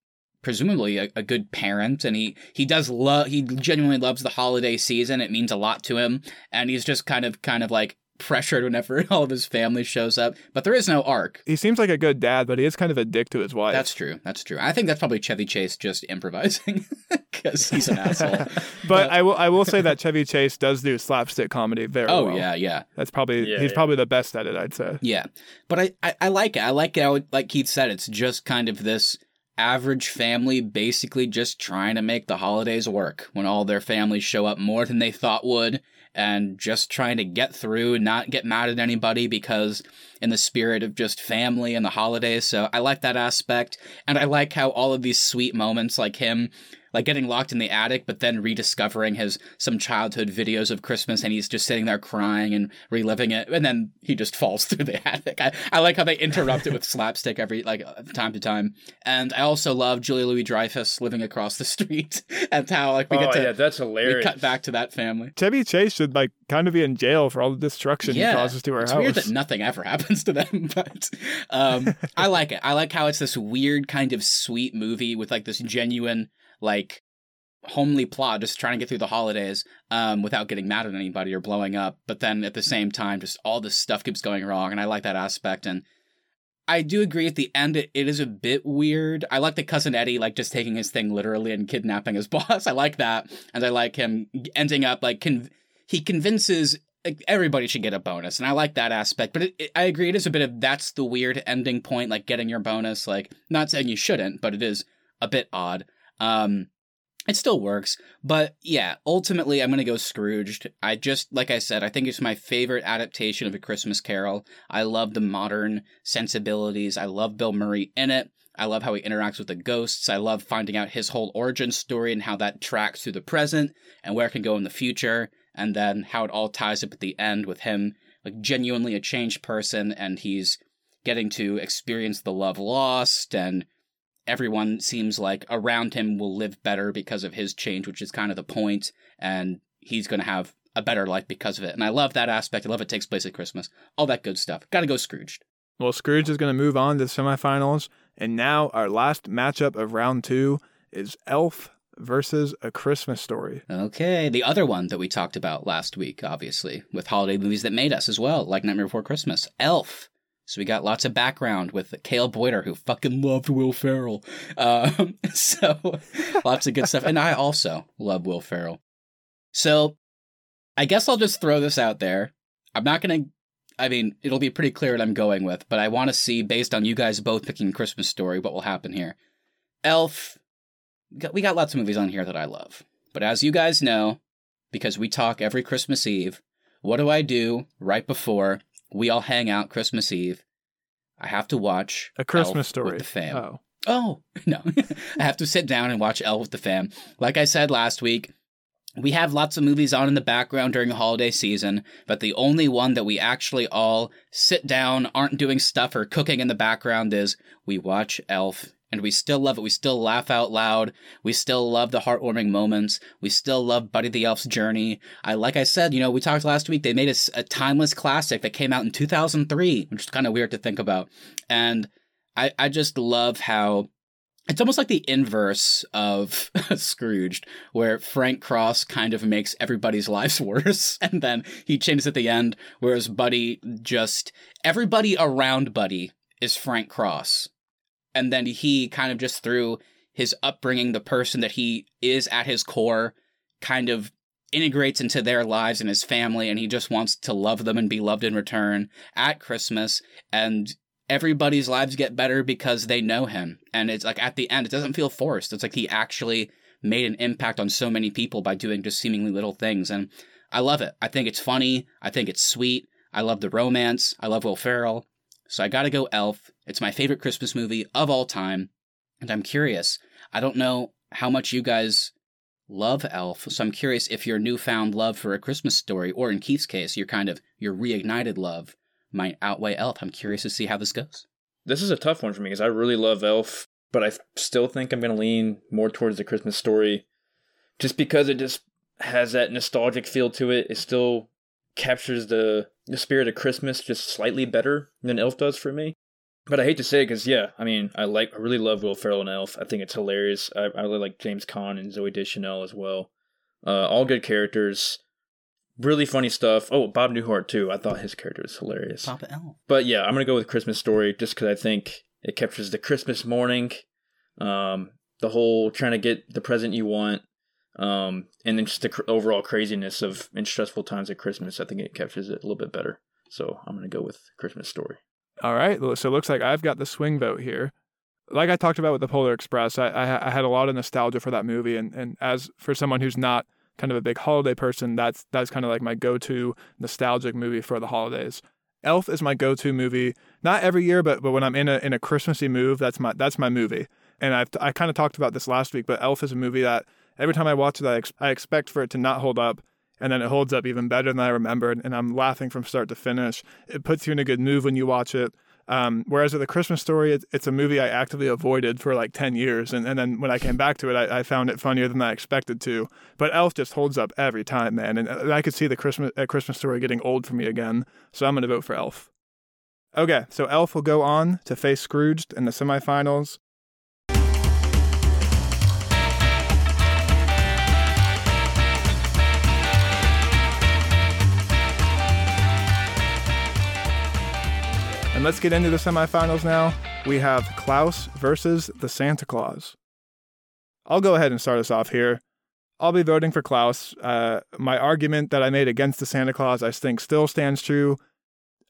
presumably a, a good parent and he he does love he genuinely loves the holiday season it means a lot to him and he's just kind of kind of like pressured whenever all of his family shows up but there is no arc He seems like a good dad, but he is kind of a dick to his wife. that's true. That's true. I think that's probably Chevy Chase just improvising because he's an asshole. but I will I will say that Chevy Chase does do slapstick comedy very Oh well. yeah, yeah, That's probably Yeah, he's yeah. probably the best at it, I'd say. yeah. But I, I, I like it. I like how, like Keith said, it's just kind of this average family basically just trying to make the holidays work when all their families show up more than they thought would and just trying to get through and not get mad at anybody because in the spirit of just family and the holidays. So i like that aspect. And i like how all of these sweet moments like him like getting locked in the attic but then rediscovering his some childhood videos of christmas and he's just sitting there crying and reliving it and then he just falls through the attic i, I like how they interrupt it with slapstick every like uh, time to time and i also love julia louis dreyfus living across the street and how like we oh get to yeah, that's we hilarious. cut back to that family Chevy Chase should like kind of be in jail for all the destruction he causes to her it's house. weird that nothing ever happens to them, but um, I like it. I like how it's this weird kind of sweet movie with like this genuine like homely plot, just trying to get through the holidays um, without getting mad at anybody or blowing up. But then at the same time, just all this stuff keeps going wrong, and I like that aspect. And I do agree at the end it, it is a bit weird. I like the cousin Eddie like just taking his thing literally and kidnapping his boss. I like that, and I like him ending up like he convinces like, everybody should get a bonus, and I like that aspect. But it, it, I agree, it is a bit of that's the weird ending point, like getting your bonus. Like, not saying you shouldn't, but it is a bit odd. Um, it still works, but yeah, ultimately, I'm gonna go Scrooged. I just, like I said, I think it's my favorite adaptation of A Christmas Carol. I love the modern sensibilities. I love Bill Murray in it. I love how he interacts with the ghosts. I love finding out his whole origin story and how that tracks through the present and where it can go in the future, and then how it all ties up at the end with him like genuinely a changed person and he's getting to experience the love lost and everyone seems like around him will live better because of his change, which is kind of the point, and he's going to have a better life because of it. And I love that aspect. I love it takes place at Christmas. All that good stuff. Got to go Scrooged. Well, Scrooge is going to move on to the semifinals, and now our last matchup of round two is Elf versus A Christmas Story. Okay, the other one that we talked about last week, obviously, with holiday movies that made us as well, like Nightmare Before Christmas, Elf. So we got lots of background with Cale Boyder, who fucking loved Will Ferrell. Um, so lots of good stuff, and I also love Will Ferrell. So I guess I'll just throw this out there. I'm not gonna. I mean, it'll be pretty clear what I'm going with, but I want to see, based on you guys both picking Christmas Story, what will happen here. Elf. We got lots of movies on here that I love, but as you guys know, because we talk every Christmas Eve, what do I do right before we all hang out Christmas Eve? I have to watch A Christmas Elf Story. with the fam. Oh. Oh, no. I have to sit down and watch Elf with the fam. Like I said last week, we have lots of movies on in the background during the holiday season, but the only one that we actually all sit down, aren't doing stuff or cooking in the background is we watch Elf. And we still love it. We still laugh out loud. We still love the heartwarming moments. We still love Buddy the Elf's journey. I, like I said, you know, we talked last week. They made a, a timeless classic that came out in 2003, which is kind of weird to think about. And I, I just love how it's almost like the inverse of Scrooged, where Frank Cross kind of makes everybody's lives worse, and then he changes at the end, whereas Buddy just everybody around Buddy is Frank Cross. And then he kind of just through his upbringing, the person that he is at his core, kind of integrates into their lives and his family, and he just wants to love them and be loved in return at Christmas. And everybody's lives get better because they know him. And it's like at the end, it doesn't feel forced. It's like he actually made an impact on so many people by doing just seemingly little things. And I love it. I think it's funny. I think it's sweet. I love the romance. I love Will Ferrell. So I gotta go Elf. It's my favorite Christmas movie of all time. And I'm curious. I don't know how much you guys love Elf. So I'm curious if your newfound love for a Christmas story, or in Keith's case, your kind of your reignited love, might outweigh Elf. I'm curious to see how this goes. This is a tough one for me because I really love Elf, but I still think I'm going to lean more towards the Christmas story just because it just has that nostalgic feel to it. It still captures the, the spirit of Christmas just slightly better than Elf does for me. But I hate to say it because, yeah, I mean, I like, I really love Will Ferrell and Elf. I think it's hilarious. I, I really like James Caan and Zooey Deschanel as well. Uh, all good characters really funny stuff. Oh, Bob Newhart too. I thought his character was hilarious. Papa Elf. But yeah, I'm gonna go with Christmas Story just because I think it captures the Christmas morning, um, the whole trying to get the present you want, um, and then just the cr- overall craziness of and stressful times at Christmas. I think it captures it a little bit better. So I'm gonna go with Christmas Story. All right. So it looks like I've got the swing vote here. Like I talked about with the Polar Express, I, I, I had a lot of nostalgia for that movie, and, and as for someone who's not kind of a big holiday person, that's that's kind of like my go-to nostalgic movie for the holidays. Elf is my go-to movie, not every year, but but when I'm in a in a Christmassy mood, that's my that's my movie. And I've I kind of talked about this last week, but Elf is a movie that every time I watch it, I, ex- I expect for it to not hold up, and then it holds up even better than I remembered, and I'm laughing from start to finish. It puts you in a good mood when you watch it. Um, whereas with the Christmas story, it's, it's, a movie I actively avoided for like 10 years. And, and then when I came back to it, I, I, found it funnier than I expected to. But Elf just holds up every time, man. And, and I could see the Christmas, uh, Christmas story getting old for me again. So I'm going to vote for Elf. Okay, so Elf will go on to face Scrooged in the semifinals. And let's get into the semifinals now. We have Klaus versus the Santa Clause. I'll go ahead and start us off here. I'll be voting for Klaus. Uh, my argument that I made against the Santa Clause, I think, still stands true.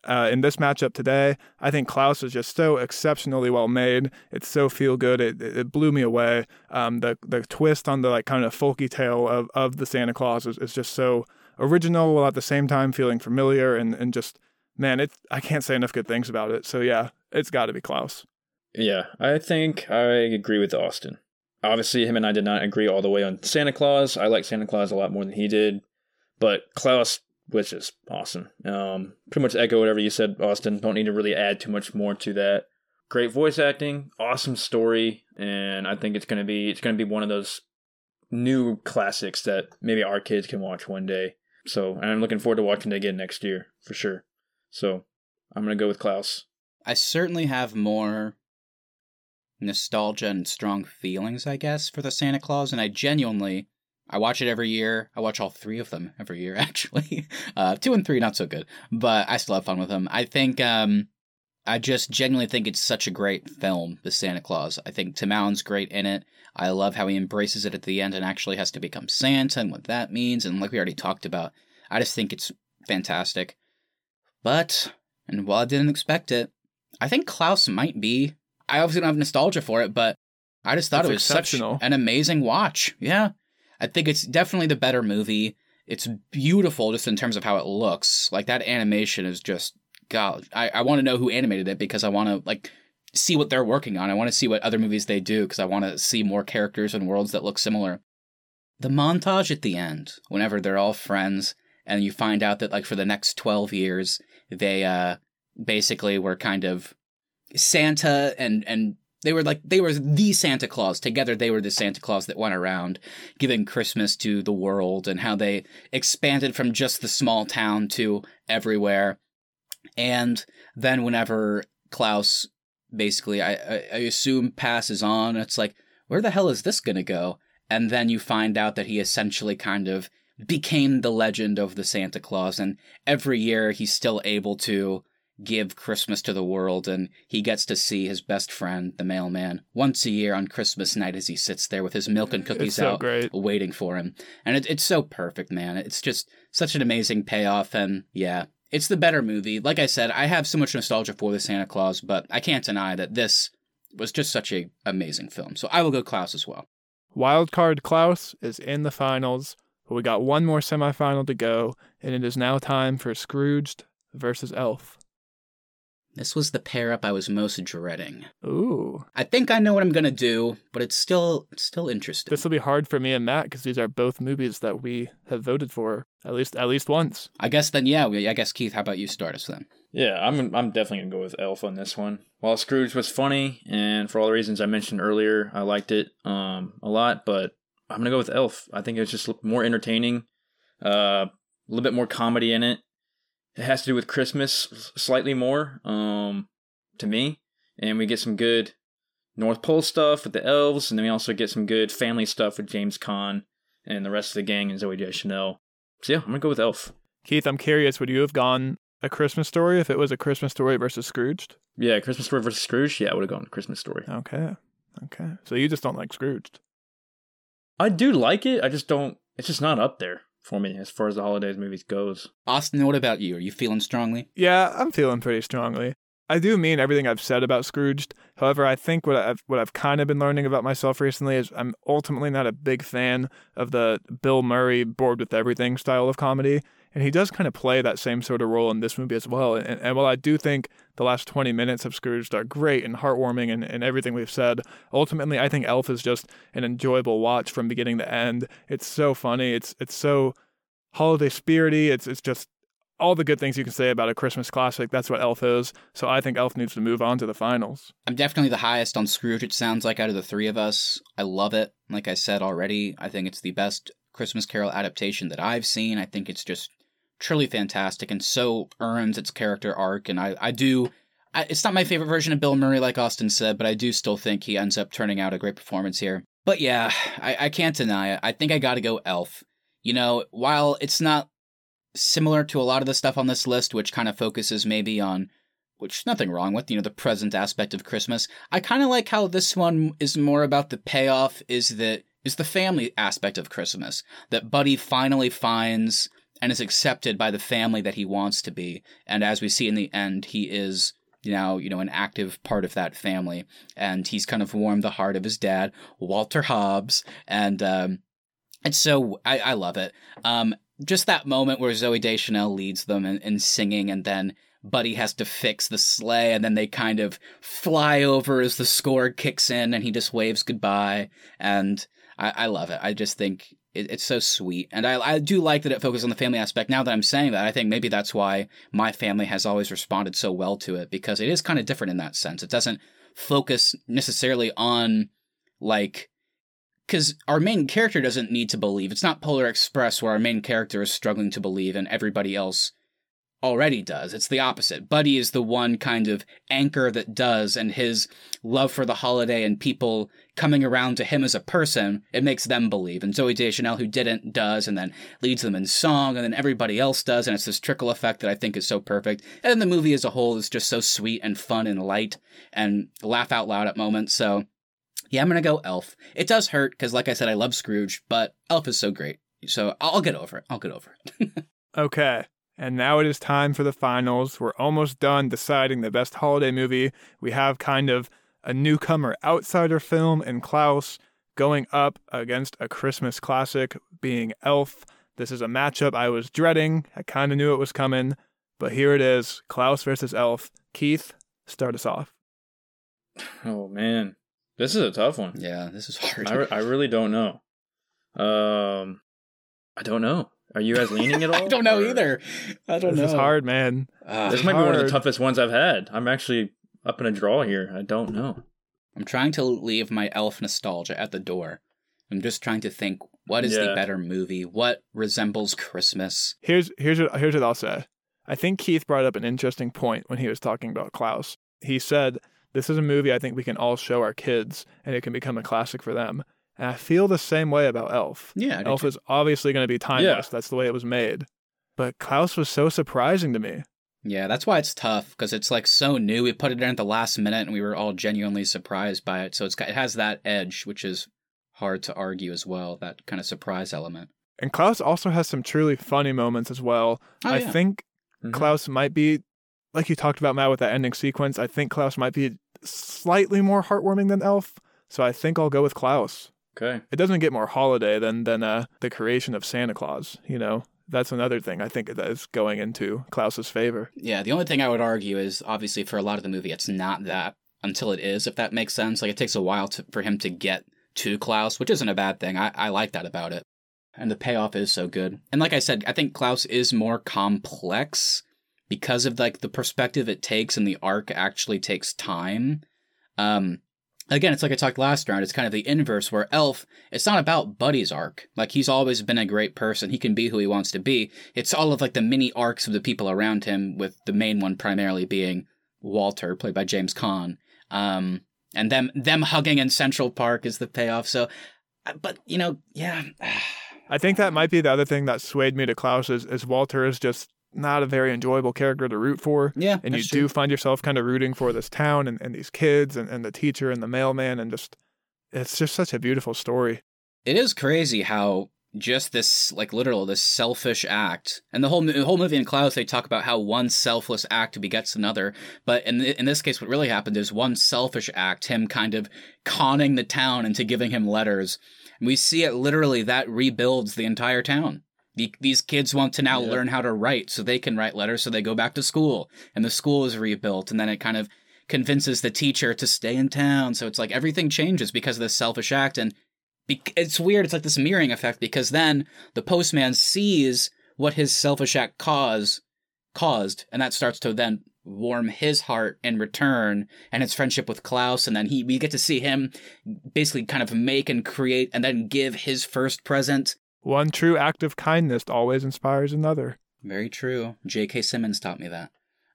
Uh, in this matchup today, I think Klaus is just so exceptionally well made. It's so feel good. It, it blew me away. Um, the the twist on the like kind of folky tale of, of the Santa Claus is, is just so original while at the same time feeling familiar and, and just man, it I can't say enough good things about it. So yeah, it's got to be Klaus. Yeah, I think I agree with Austin. Obviously, him and I did not agree all the way on Santa Clause. I like Santa Clause a lot more than he did, but Klaus was just awesome. Um, pretty much echo whatever you said, Austin. Don't need to really add too much more to that. Great voice acting, awesome story, and I think it's gonna be it's gonna be one of those new classics that maybe our kids can watch one day. So, I'm looking forward to watching it again next year for sure. So I'm going to go with Klaus. I certainly have more nostalgia and strong feelings, I guess, for the Santa Clause, and I genuinely. I watch it every year. I watch all three of them every year, actually. Uh, two and three, not so good, but I still have fun with them. I think, um, I just genuinely think it's such a great film, The Santa Clause. I think Tim Allen's great in it. I love how he embraces it at the end and actually has to become Santa and what that means. And like we already talked about, I just think it's fantastic. But, and while I didn't expect it, I think Klaus might be. I obviously don't have nostalgia for it, but I just thought it was such an amazing watch. Yeah. I think it's definitely the better movie. It's beautiful just in terms of how it looks. Like that animation is just God. I, I want to know who animated it because I want to like see what they're working on. I want to see what other movies they do because I want to see more characters and worlds that look similar. The montage at the end, whenever they're all friends, and you find out that like for the next 12 years, they uh basically were kind of Santa and and they were like they were the Santa Claus together. They were the Santa Claus that went around giving Christmas to the world, and how they expanded from just the small town to everywhere. And then whenever Klaus basically, I, I, assume passes on, it's like where the hell is this gonna go? And then you find out that he essentially kind of became the legend of the Santa Claus, and every year he's still able to give Christmas to the world, and he gets to see his best friend, the mailman, once a year on Christmas night as he sits there with his milk and cookies so out, great. waiting for him. And it, it's so perfect, man. It's just such an amazing payoff, and yeah, it's the better movie. Like I said, I have so much nostalgia for the Santa Clause, but I can't deny that this was just such a amazing film. So I will go Klaus as well. Wildcard Klaus is in the finals, but we got one more semifinal to go, and it is now time for Scrooged versus Elf. This was the pair up I was most dreading. Ooh, I think I know what I'm gonna do, but it's still it's still interesting. this will be hard for me and Matt because these are both movies that we have voted for at least at least once. I guess then yeah, we- I guess Keith, how about you start us then? Yeah, I'm I'm definitely gonna go with Elf on this one. While Scrooge was funny, and for all the reasons I mentioned earlier, I liked it um a lot. But I'm gonna go with Elf. I think it's just more entertaining, uh, a little bit more comedy in it. It has to do with Christmas slightly more, um, to me, and we get some good North Pole stuff with the elves, and then we also get some good family stuff with James Caan and the rest of the gang and Zooey Deschanel. So yeah, I'm gonna go with Elf. Keith, I'm curious, would you have gone a Christmas story if it was a Christmas story versus Scrooged? Yeah, Christmas Story versus Scrooge. Yeah, I would have gone Christmas Story. Okay. Okay. So you just don't like Scrooged. I do like it. I just don't. It's just not up there for me as far as the holidays movies goes. Austin, what about you? Are you feeling strongly? Yeah, I'm feeling pretty strongly. I do mean everything I've said about Scrooged. However, I think what I've what I've kind of been learning about myself recently is I'm ultimately not a big fan of the Bill Murray bored with everything style of comedy, and he does kind of play that same sort of role in this movie as well. And, and while I do think the last 20 minutes of Scrooged are great and heartwarming and, and everything we've said, ultimately I think Elf is just an enjoyable watch from beginning to end. It's so funny. It's it's so holiday spirity. It's it's just all the good things you can say about a Christmas classic. That's what Elf is. So I think Elf needs to move on to the finals. I'm definitely the highest on Scrooge, it sounds like, out of the three of us. I love it. Like I said already, I think it's the best Christmas Carol adaptation that I've seen. I think it's just truly fantastic and so earns its character arc. And I, I do. I, it's not my favorite version of Bill Murray, like Austin said, but I do still think he ends up turning out a great performance here. But yeah, I, I can't deny it. I think I gotta go Elf. You know, while it's not similar to a lot of the stuff on this list, which kind of focuses maybe on which nothing wrong with, you know, the present aspect of Christmas. I kind of like how this one is more about the payoff is that is the family aspect of Christmas. That Buddy finally finds and is accepted by the family that he wants to be. And as we see in the end, he is now, you know, an active part of that family. And he's kind of warmed the heart of his dad, Walter Hobbs. And um it's so I, I love it. Um just that moment where Zooey Deschanel leads them in, in singing and then Buddy has to fix the sleigh, and then they kind of fly over as the score kicks in, and he just waves goodbye. And I, I love it. I just think it, it's so sweet, and I, I do like that it focuses on the family aspect. Now that I'm saying that, I think maybe that's why my family has always responded so well to it because it is kind of different in that sense. It doesn't focus necessarily on like because our main character doesn't need to believe. It's not Polar Express where our main character is struggling to believe and everybody else already does. It's the opposite. Buddy is the one kind of anchor that does, and his love for the holiday and people coming around to him as a person, it makes them believe. And Zooey Deschanel, who didn't, does, and then leads them in song, and then everybody else does, and it's this trickle effect that I think is so perfect. And the movie as a whole is just so sweet and fun and light and laugh out loud at moments. So yeah, I'm gonna go Elf. It does hurt because, like I said, I love Scrooge, but Elf is so great. So I'll get over it. I'll get over it. Okay. And now it is time for the finals. We're almost done deciding the best holiday movie. We have kind of a newcomer outsider film in Klaus going up against a Christmas classic being Elf. This is a matchup I was dreading. I kind of knew it was coming, but here it is Klaus versus Elf. Keith, start us off. Oh man, this is a tough one. Yeah, this is hard. I, re- I really don't know. Um, I don't know. Are you guys leaning at all? I don't know Or- either. I don't This know. This is hard, man. Ah, This might be one of the toughest ones I've had. I'm actually up in a draw here. I don't know. I'm trying to leave my elf nostalgia at the door. I'm just trying to think what is the better movie? What resembles Christmas? Here's here's what here's what I'll say. I think Keith brought up an interesting point when he was talking about Klaus. He said this is a movie I think we can all show our kids and it can become a classic for them. And I feel the same way about Elf. Yeah, Elf is obviously going to be timeless. That's the way it was made. But Klaus was so surprising to me. yeah, that's why it's tough because it's like so new. We put it in at the last minute and we were all genuinely surprised by it. So it's got, it has that edge, which is hard to argue as well. That kind of surprise element. And Klaus also has some truly funny moments as well. Oh, I yeah. think Mhm. Klaus might be, like you talked about, Matt, with that ending sequence. I think Klaus might be slightly more heartwarming than Elf. So I think I'll go with Klaus. Okay. It doesn't get more holiday than than uh, the creation of Santa Claus. You know, that's another thing I think that is going into Klaus's favor. Yeah, the only thing I would argue is obviously for a lot of the movie, it's not that until it is, if that makes sense. Like it takes a while to, for him to get to Klaus, which isn't a bad thing. I, I like that about it. And the payoff is so good. And like I said, I think Klaus is more complex because of like the perspective it takes and the arc actually takes time. Um again, it's like I talked last round, it's kind of the inverse where Elf, it's not about Buddy's arc. Like he's always been a great person. He can be who he wants to be. It's all of like the mini arcs of the people around him, with the main one primarily being Walter, played by James Caan. Um and them them hugging in Central Park is the payoff. So uh, but you know, yeah. I think that might be the other thing that swayed me to Klaus is, is Walter is just not a very enjoyable character to root for. Yeah. And you do true. find yourself kind of rooting for this town and, and these kids and, and the teacher and the mailman and just it's just such a beautiful story. It is crazy how just this, like, literal, this selfish act, and the whole the whole movie in Klaus, they talk about how one selfless act begets another. But in in this case, what really happened is one selfish act, him kind of conning the town into giving him letters. And we see it literally that rebuilds the entire town. The, these kids want to now Yeah. learn how to write so they can write letters so they go back to school and the school is rebuilt and then it kind of convinces the teacher to stay in town so it's like everything changes because of this selfish act and Bec- it's weird. It's like this mirroring effect because then the postman sees what his selfish act cause caused, and that starts to then warm his heart in return and his friendship with Klaus. And then he we get to see him basically kind of make and create and then give his first present. One true act of kindness always inspires another. Very true. J.K. Simmons taught me that.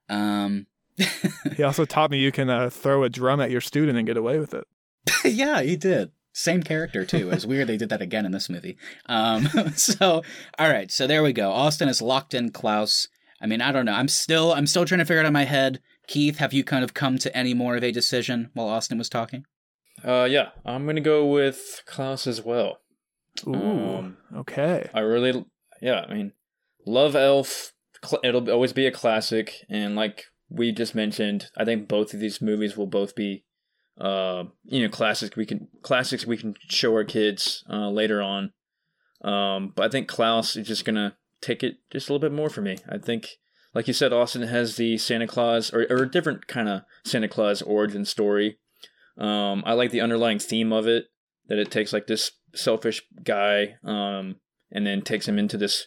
Um, He also taught me you can uh, throw a drum at your student and get away with it. yeah, he did. Same character too. It's weird they did that again in this movie. Um, so all right, so there we go. Austin is locked in Klaus. I mean, I don't know. I'm still I'm still trying to figure it out in my head. Keith, have you kind of come to any more of a decision while Austin was talking? Uh, yeah, I'm gonna go with Klaus as well. Ooh, Um, okay. I really, yeah, I mean, love Elf. Cl- It'll always be a classic, and like we just mentioned, I think both of these movies will both be, uh, you know, classics. We can classics we can show our kids uh, later on. Um, but I think Klaus is just gonna take it just a little bit more for me. I think, like you said, Austin has the Santa Claus or, or a different kind of Santa Claus origin story. Um, I like the underlying theme of it that it takes like this selfish guy, um, and then takes him into this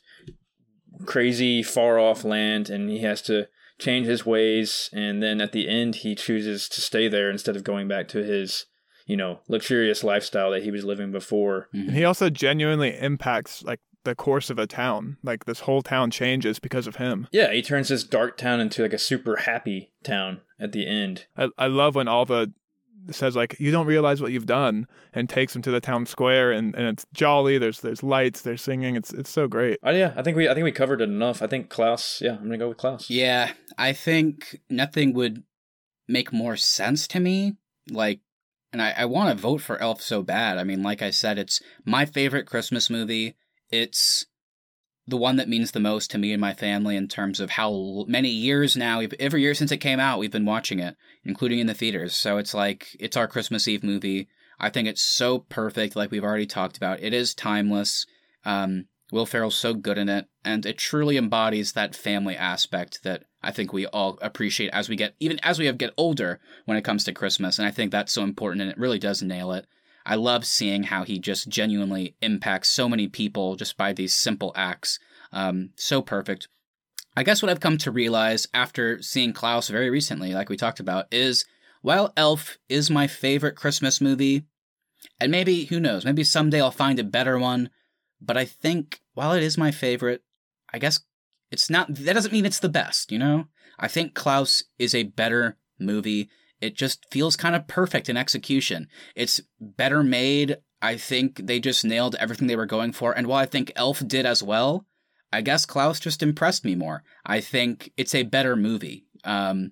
crazy far off land, and he has to change his ways, and then at the end he chooses to stay there instead of going back to his, you know, luxurious lifestyle that he was living before. And he also genuinely impacts like the course of a town. Like this whole town changes because of him. Yeah, he turns this dark town into like a super happy town at the end. I, I love when Alva says like you don't realize what you've done and takes him to the town square and, and it's jolly there's there's lights there's singing it's it's so great Oh yeah, I think we I think we covered it enough. I think Klaus. Yeah, I'm gonna go with Klaus. Yeah, I think nothing would make more sense to me. Like, and I, I want to vote for Elf so bad. I mean, like I said, it's my favorite Christmas movie. It's the one that means the most to me and my family in terms of how many years now, every year since it came out, we've been watching it, including in the theaters. So it's like, it's our Christmas Eve movie. I think it's so perfect, like we've already talked about. It is timeless. Um, Will Ferrell's so good in it, and it truly embodies that family aspect that I think we all appreciate as we get even as we have get older when it comes to Christmas, and I think that's so important, and it really does nail it. I love seeing how he just genuinely impacts so many people just by these simple acts. Um, so perfect. I guess what I've come to realize after seeing Klaus very recently, like we talked about, is while Elf is my favorite Christmas movie, and maybe, who knows, maybe someday I'll find a better one, but I think while it is my favorite, I guess it's not, that doesn't mean it's the best, you know? I think Klaus is a better movie. It just feels kind of perfect in execution. It's better made. I think they just nailed everything they were going for. And while I think Elf did as well, I guess Klaus just impressed me more. I think it's a better movie. Um,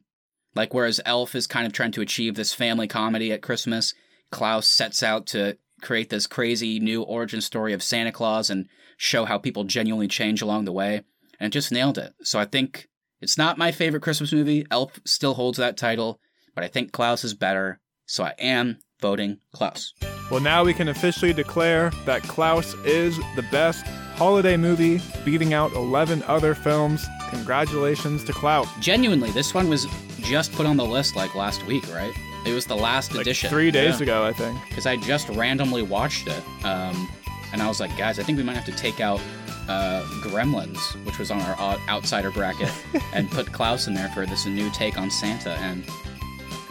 like whereas Elf is kind of trying to achieve this family comedy at Christmas, Klaus sets out to create this crazy new origin story of Santa Claus and show how people genuinely change along the way. And just nailed it. So I think it's not my favorite Christmas movie. Elf still holds that title, but I think Klaus is better. So I am voting Klaus. Well, now we can officially declare that Klaus is the best holiday movie, beating out 11 other films. Congratulations to Klaus. Genuinely, this one was just put on the list like last week, right? It was the last Like edition. three days Yeah. ago, I think. because I just randomly watched it, um, and I was like, guys, I think we might have to take out uh, Gremlins, which was on our outsider bracket, and put Klaus in there for this new take on Santa. And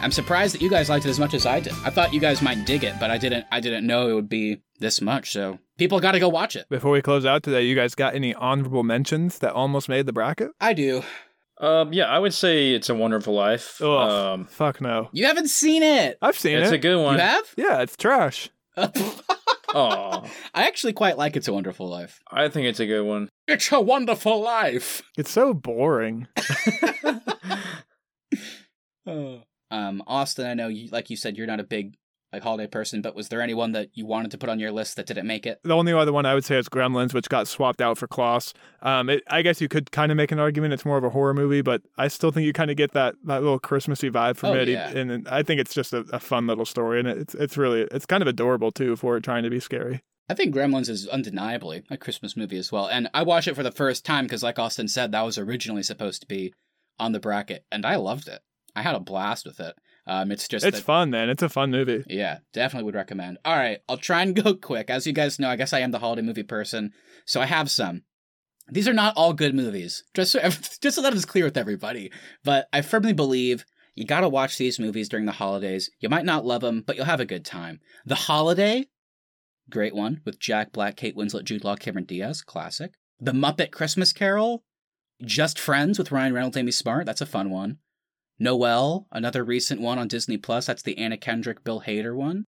I'm surprised that you guys liked it as much as I did. I thought you guys might dig it, but I didn't. I didn't know it would be this much. So people got to go watch it. Before we close out today, you guys got any honorable mentions that almost made the bracket? I do. Um, yeah, I would say it's a Wonderful Life. Oh, Um, fuck no. You haven't seen it. I've seen it's it. It's a good one. You have? yeah, it's trash. Oh, I actually quite like It's a Wonderful Life. I think it's a good one. It's a Wonderful Life. It's so boring. um, Austin, I know you, like you said, you're not a big like holiday person, but was there anyone that you wanted to put on your list that didn't make it? The only other one I would say is Gremlins, which got swapped out for Klaus. Um, it, I guess you could kind of make an argument it's more of a horror movie, but I still think you kind of get that, that little Christmassy vibe from Oh, it. yeah. And, and I think it's just a, a fun little story, and it's it's really it's kind of adorable too for it trying to be scary. I think Gremlins is undeniably a Christmas movie as well, and I watched it for the first time because, like Austin said, that was originally supposed to be on the bracket, and I loved it. I had a blast with it. Um, it's just It's that- fun, man. It's a fun movie. Yeah, definitely would recommend. All right, I'll try and go quick. As you guys know, I guess I am the holiday movie person, so I have some. These are not all good movies, just so just so that is clear with everybody. But I firmly believe you got to watch these movies during the holidays. You might not love them, but you'll have a good time. The Holiday, great one with Jack Black, Kate Winslet, Jude Law, Cameron Diaz, classic. The Muppet Christmas Carol, Just Friends with Ryan Reynolds, Amy Smart, that's a fun one. Noelle, another recent one on Disney Plus. That's the Anna Kendrick, Bill Hader one.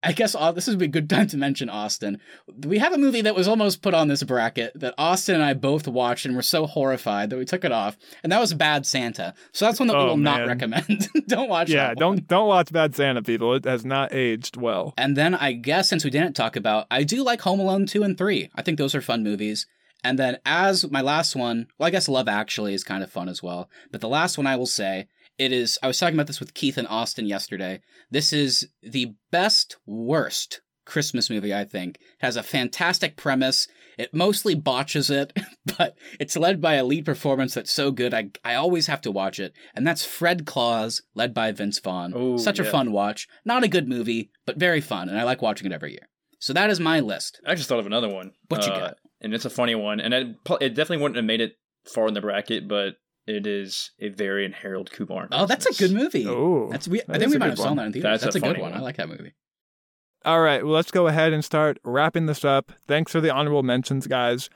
I guess uh, this would be a good time to mention Austin. We have a movie that was almost put on this bracket that Austin and I both watched and were so horrified that we took it off, and that was Bad Santa. So that's one that we Oh, will not recommend. don't watch yeah, don't don't watch Bad Santa, people. It has not aged well. And then I guess since we didn't talk about, I do like Home Alone 2 and 3. I think those are fun movies. And then as my last one, well, I guess Love Actually is kind of fun as well. But the last one I will say, it is, I was talking about this with Keith and Austin yesterday. This is the best, worst Christmas movie, I think. It has a fantastic premise. It mostly botches it, but it's led by a lead performance that's so good, I, I always have to watch it. And that's Fred Claus, led by Vince Vaughn. Ooh, Such a fun watch. Not a good movie, but very fun, and I like watching it every year. So that is my list. I just thought of another one. What you Uh, got? And it's a funny one, and it, it definitely wouldn't have made it far in the bracket, but it is a Varian Harold Kumar. Oh, that's a good movie. Oh, That's we. I think we might good have saw that in theaters. That's That's, a a, good funny one. I like that movie. All right, well, let's go ahead and start wrapping this up. Thanks for the honorable mentions, guys.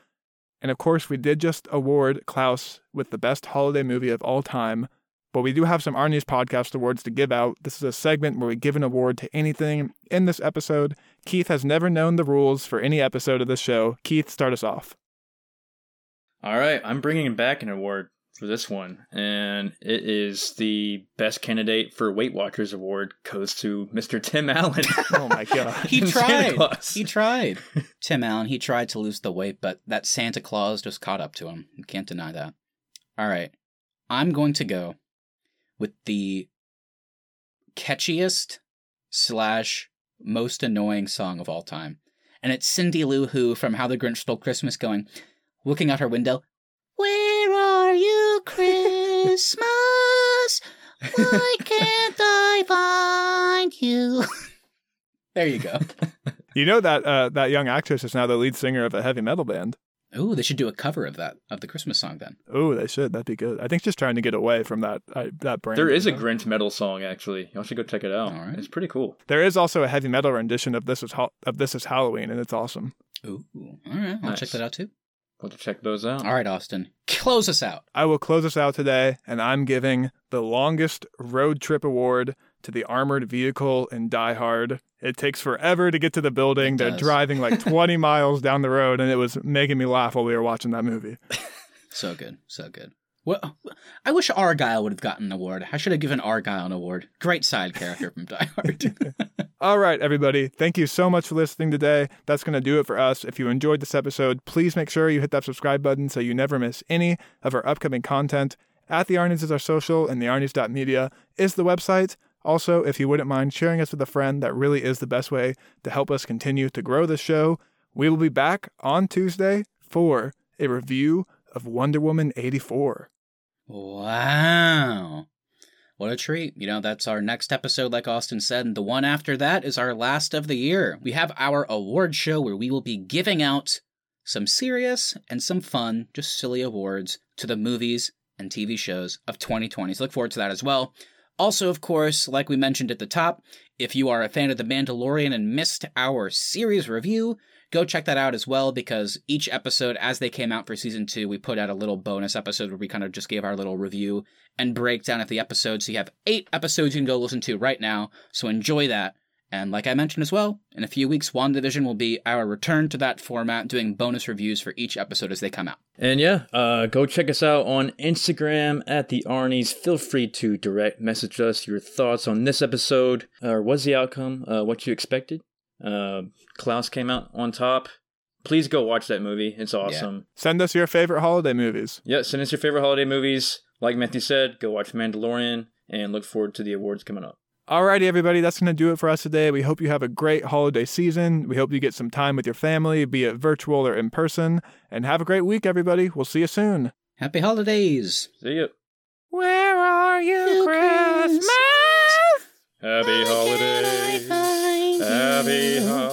And of course, we did just award Klaus with the best holiday movie of all time. But we do have some Arnie's Podcast Awards to give out. This is a segment where we give an award to anything in this episode. Keith has never known the rules for any episode of this show. Keith, start us off. All right, I'm bringing him back an award for this one, and it is the best candidate for Weight Watchers award goes to Mr. Tim Allen. Oh my God. He tried. He tried. Tim Allen. He tried to lose the weight, but that Santa Claus just caught up to him. You can't deny that. All right, I'm going to go with the catchiest slash most annoying song of all time, and it's Cindy Lou Who from How the Grinch Stole Christmas, going, looking out her window. Where are you, Christmas? Christmas, why can't I find you? there you go. You know that uh, that young actress is now the lead singer of a heavy metal band. Ooh, they should do a cover of that of the Christmas song then. Oh, they should. That'd be good. I think she's just trying to get away from that uh, that brand. There is a you? Grinch metal song actually. Y'all should go check it out. All right. It's pretty cool. There is also a heavy metal rendition of this is Hal- of this is Halloween, and it's awesome. Ooh, all right, I'll check that out too. We'll to check those out. All right, Austin, close us out. I will close us out today, and I'm giving the longest road trip award to the armored vehicle in Die Hard. It takes forever to get to the building. It They're does. driving like 20 miles down the road, and it was making me laugh while we were watching that movie. So good, so good. Well, I wish Argyle would have gotten an award. I should have given Argyle an award. Great side character from Die Hard. All right, everybody. Thank you so much for listening today. That's going to do it for us. If you enjoyed this episode, please make sure you hit that subscribe button so you never miss any of our upcoming content. At the Arnies is our social, and the Arnies.media is the website. Also, if you wouldn't mind sharing us with a friend, that really is the best way to help us continue to grow the show. We will be back on Tuesday for a review of Wonder Woman 84. Wow. What a treat. You know, that's our next episode, like Austin said. And the one after that is our last of the year. We have our award show where we will be giving out some serious and some fun, just silly awards to the movies and TV shows of 2020. So look forward to that as well. Also, of course, like we mentioned at the top, if you are a fan of The Mandalorian and missed our series review, go check that out as well because each episode, as they came out for season two, we put out a little bonus episode where we kind of just gave our little review and breakdown of the episode. So you have eight episodes you can go listen to right now. So enjoy that. And like I mentioned as well, in a few weeks, WandaVision will be our return to that format, doing bonus reviews for each episode as they come out. And yeah, uh, go check us out on Instagram at the Arnies. Feel free to direct message us your thoughts on this episode. Uh, what's the outcome? Uh, what you expected? Uh, Klaus came out on top. Please go watch that movie. It's awesome. Send us your favorite holiday movies. Yeah, send us your favorite holiday movies. Like Matthew said, go watch Mandalorian and look forward to the awards coming up. Alrighty, everybody, that's going to do it for us today. We hope you have a great holiday season. We hope you get some time with your family, be it virtual or in person. And have a great week, everybody. We'll see you soon. Happy holidays! See you. Where are you, You Christmas? Christmas? Happy holidays. Holidays.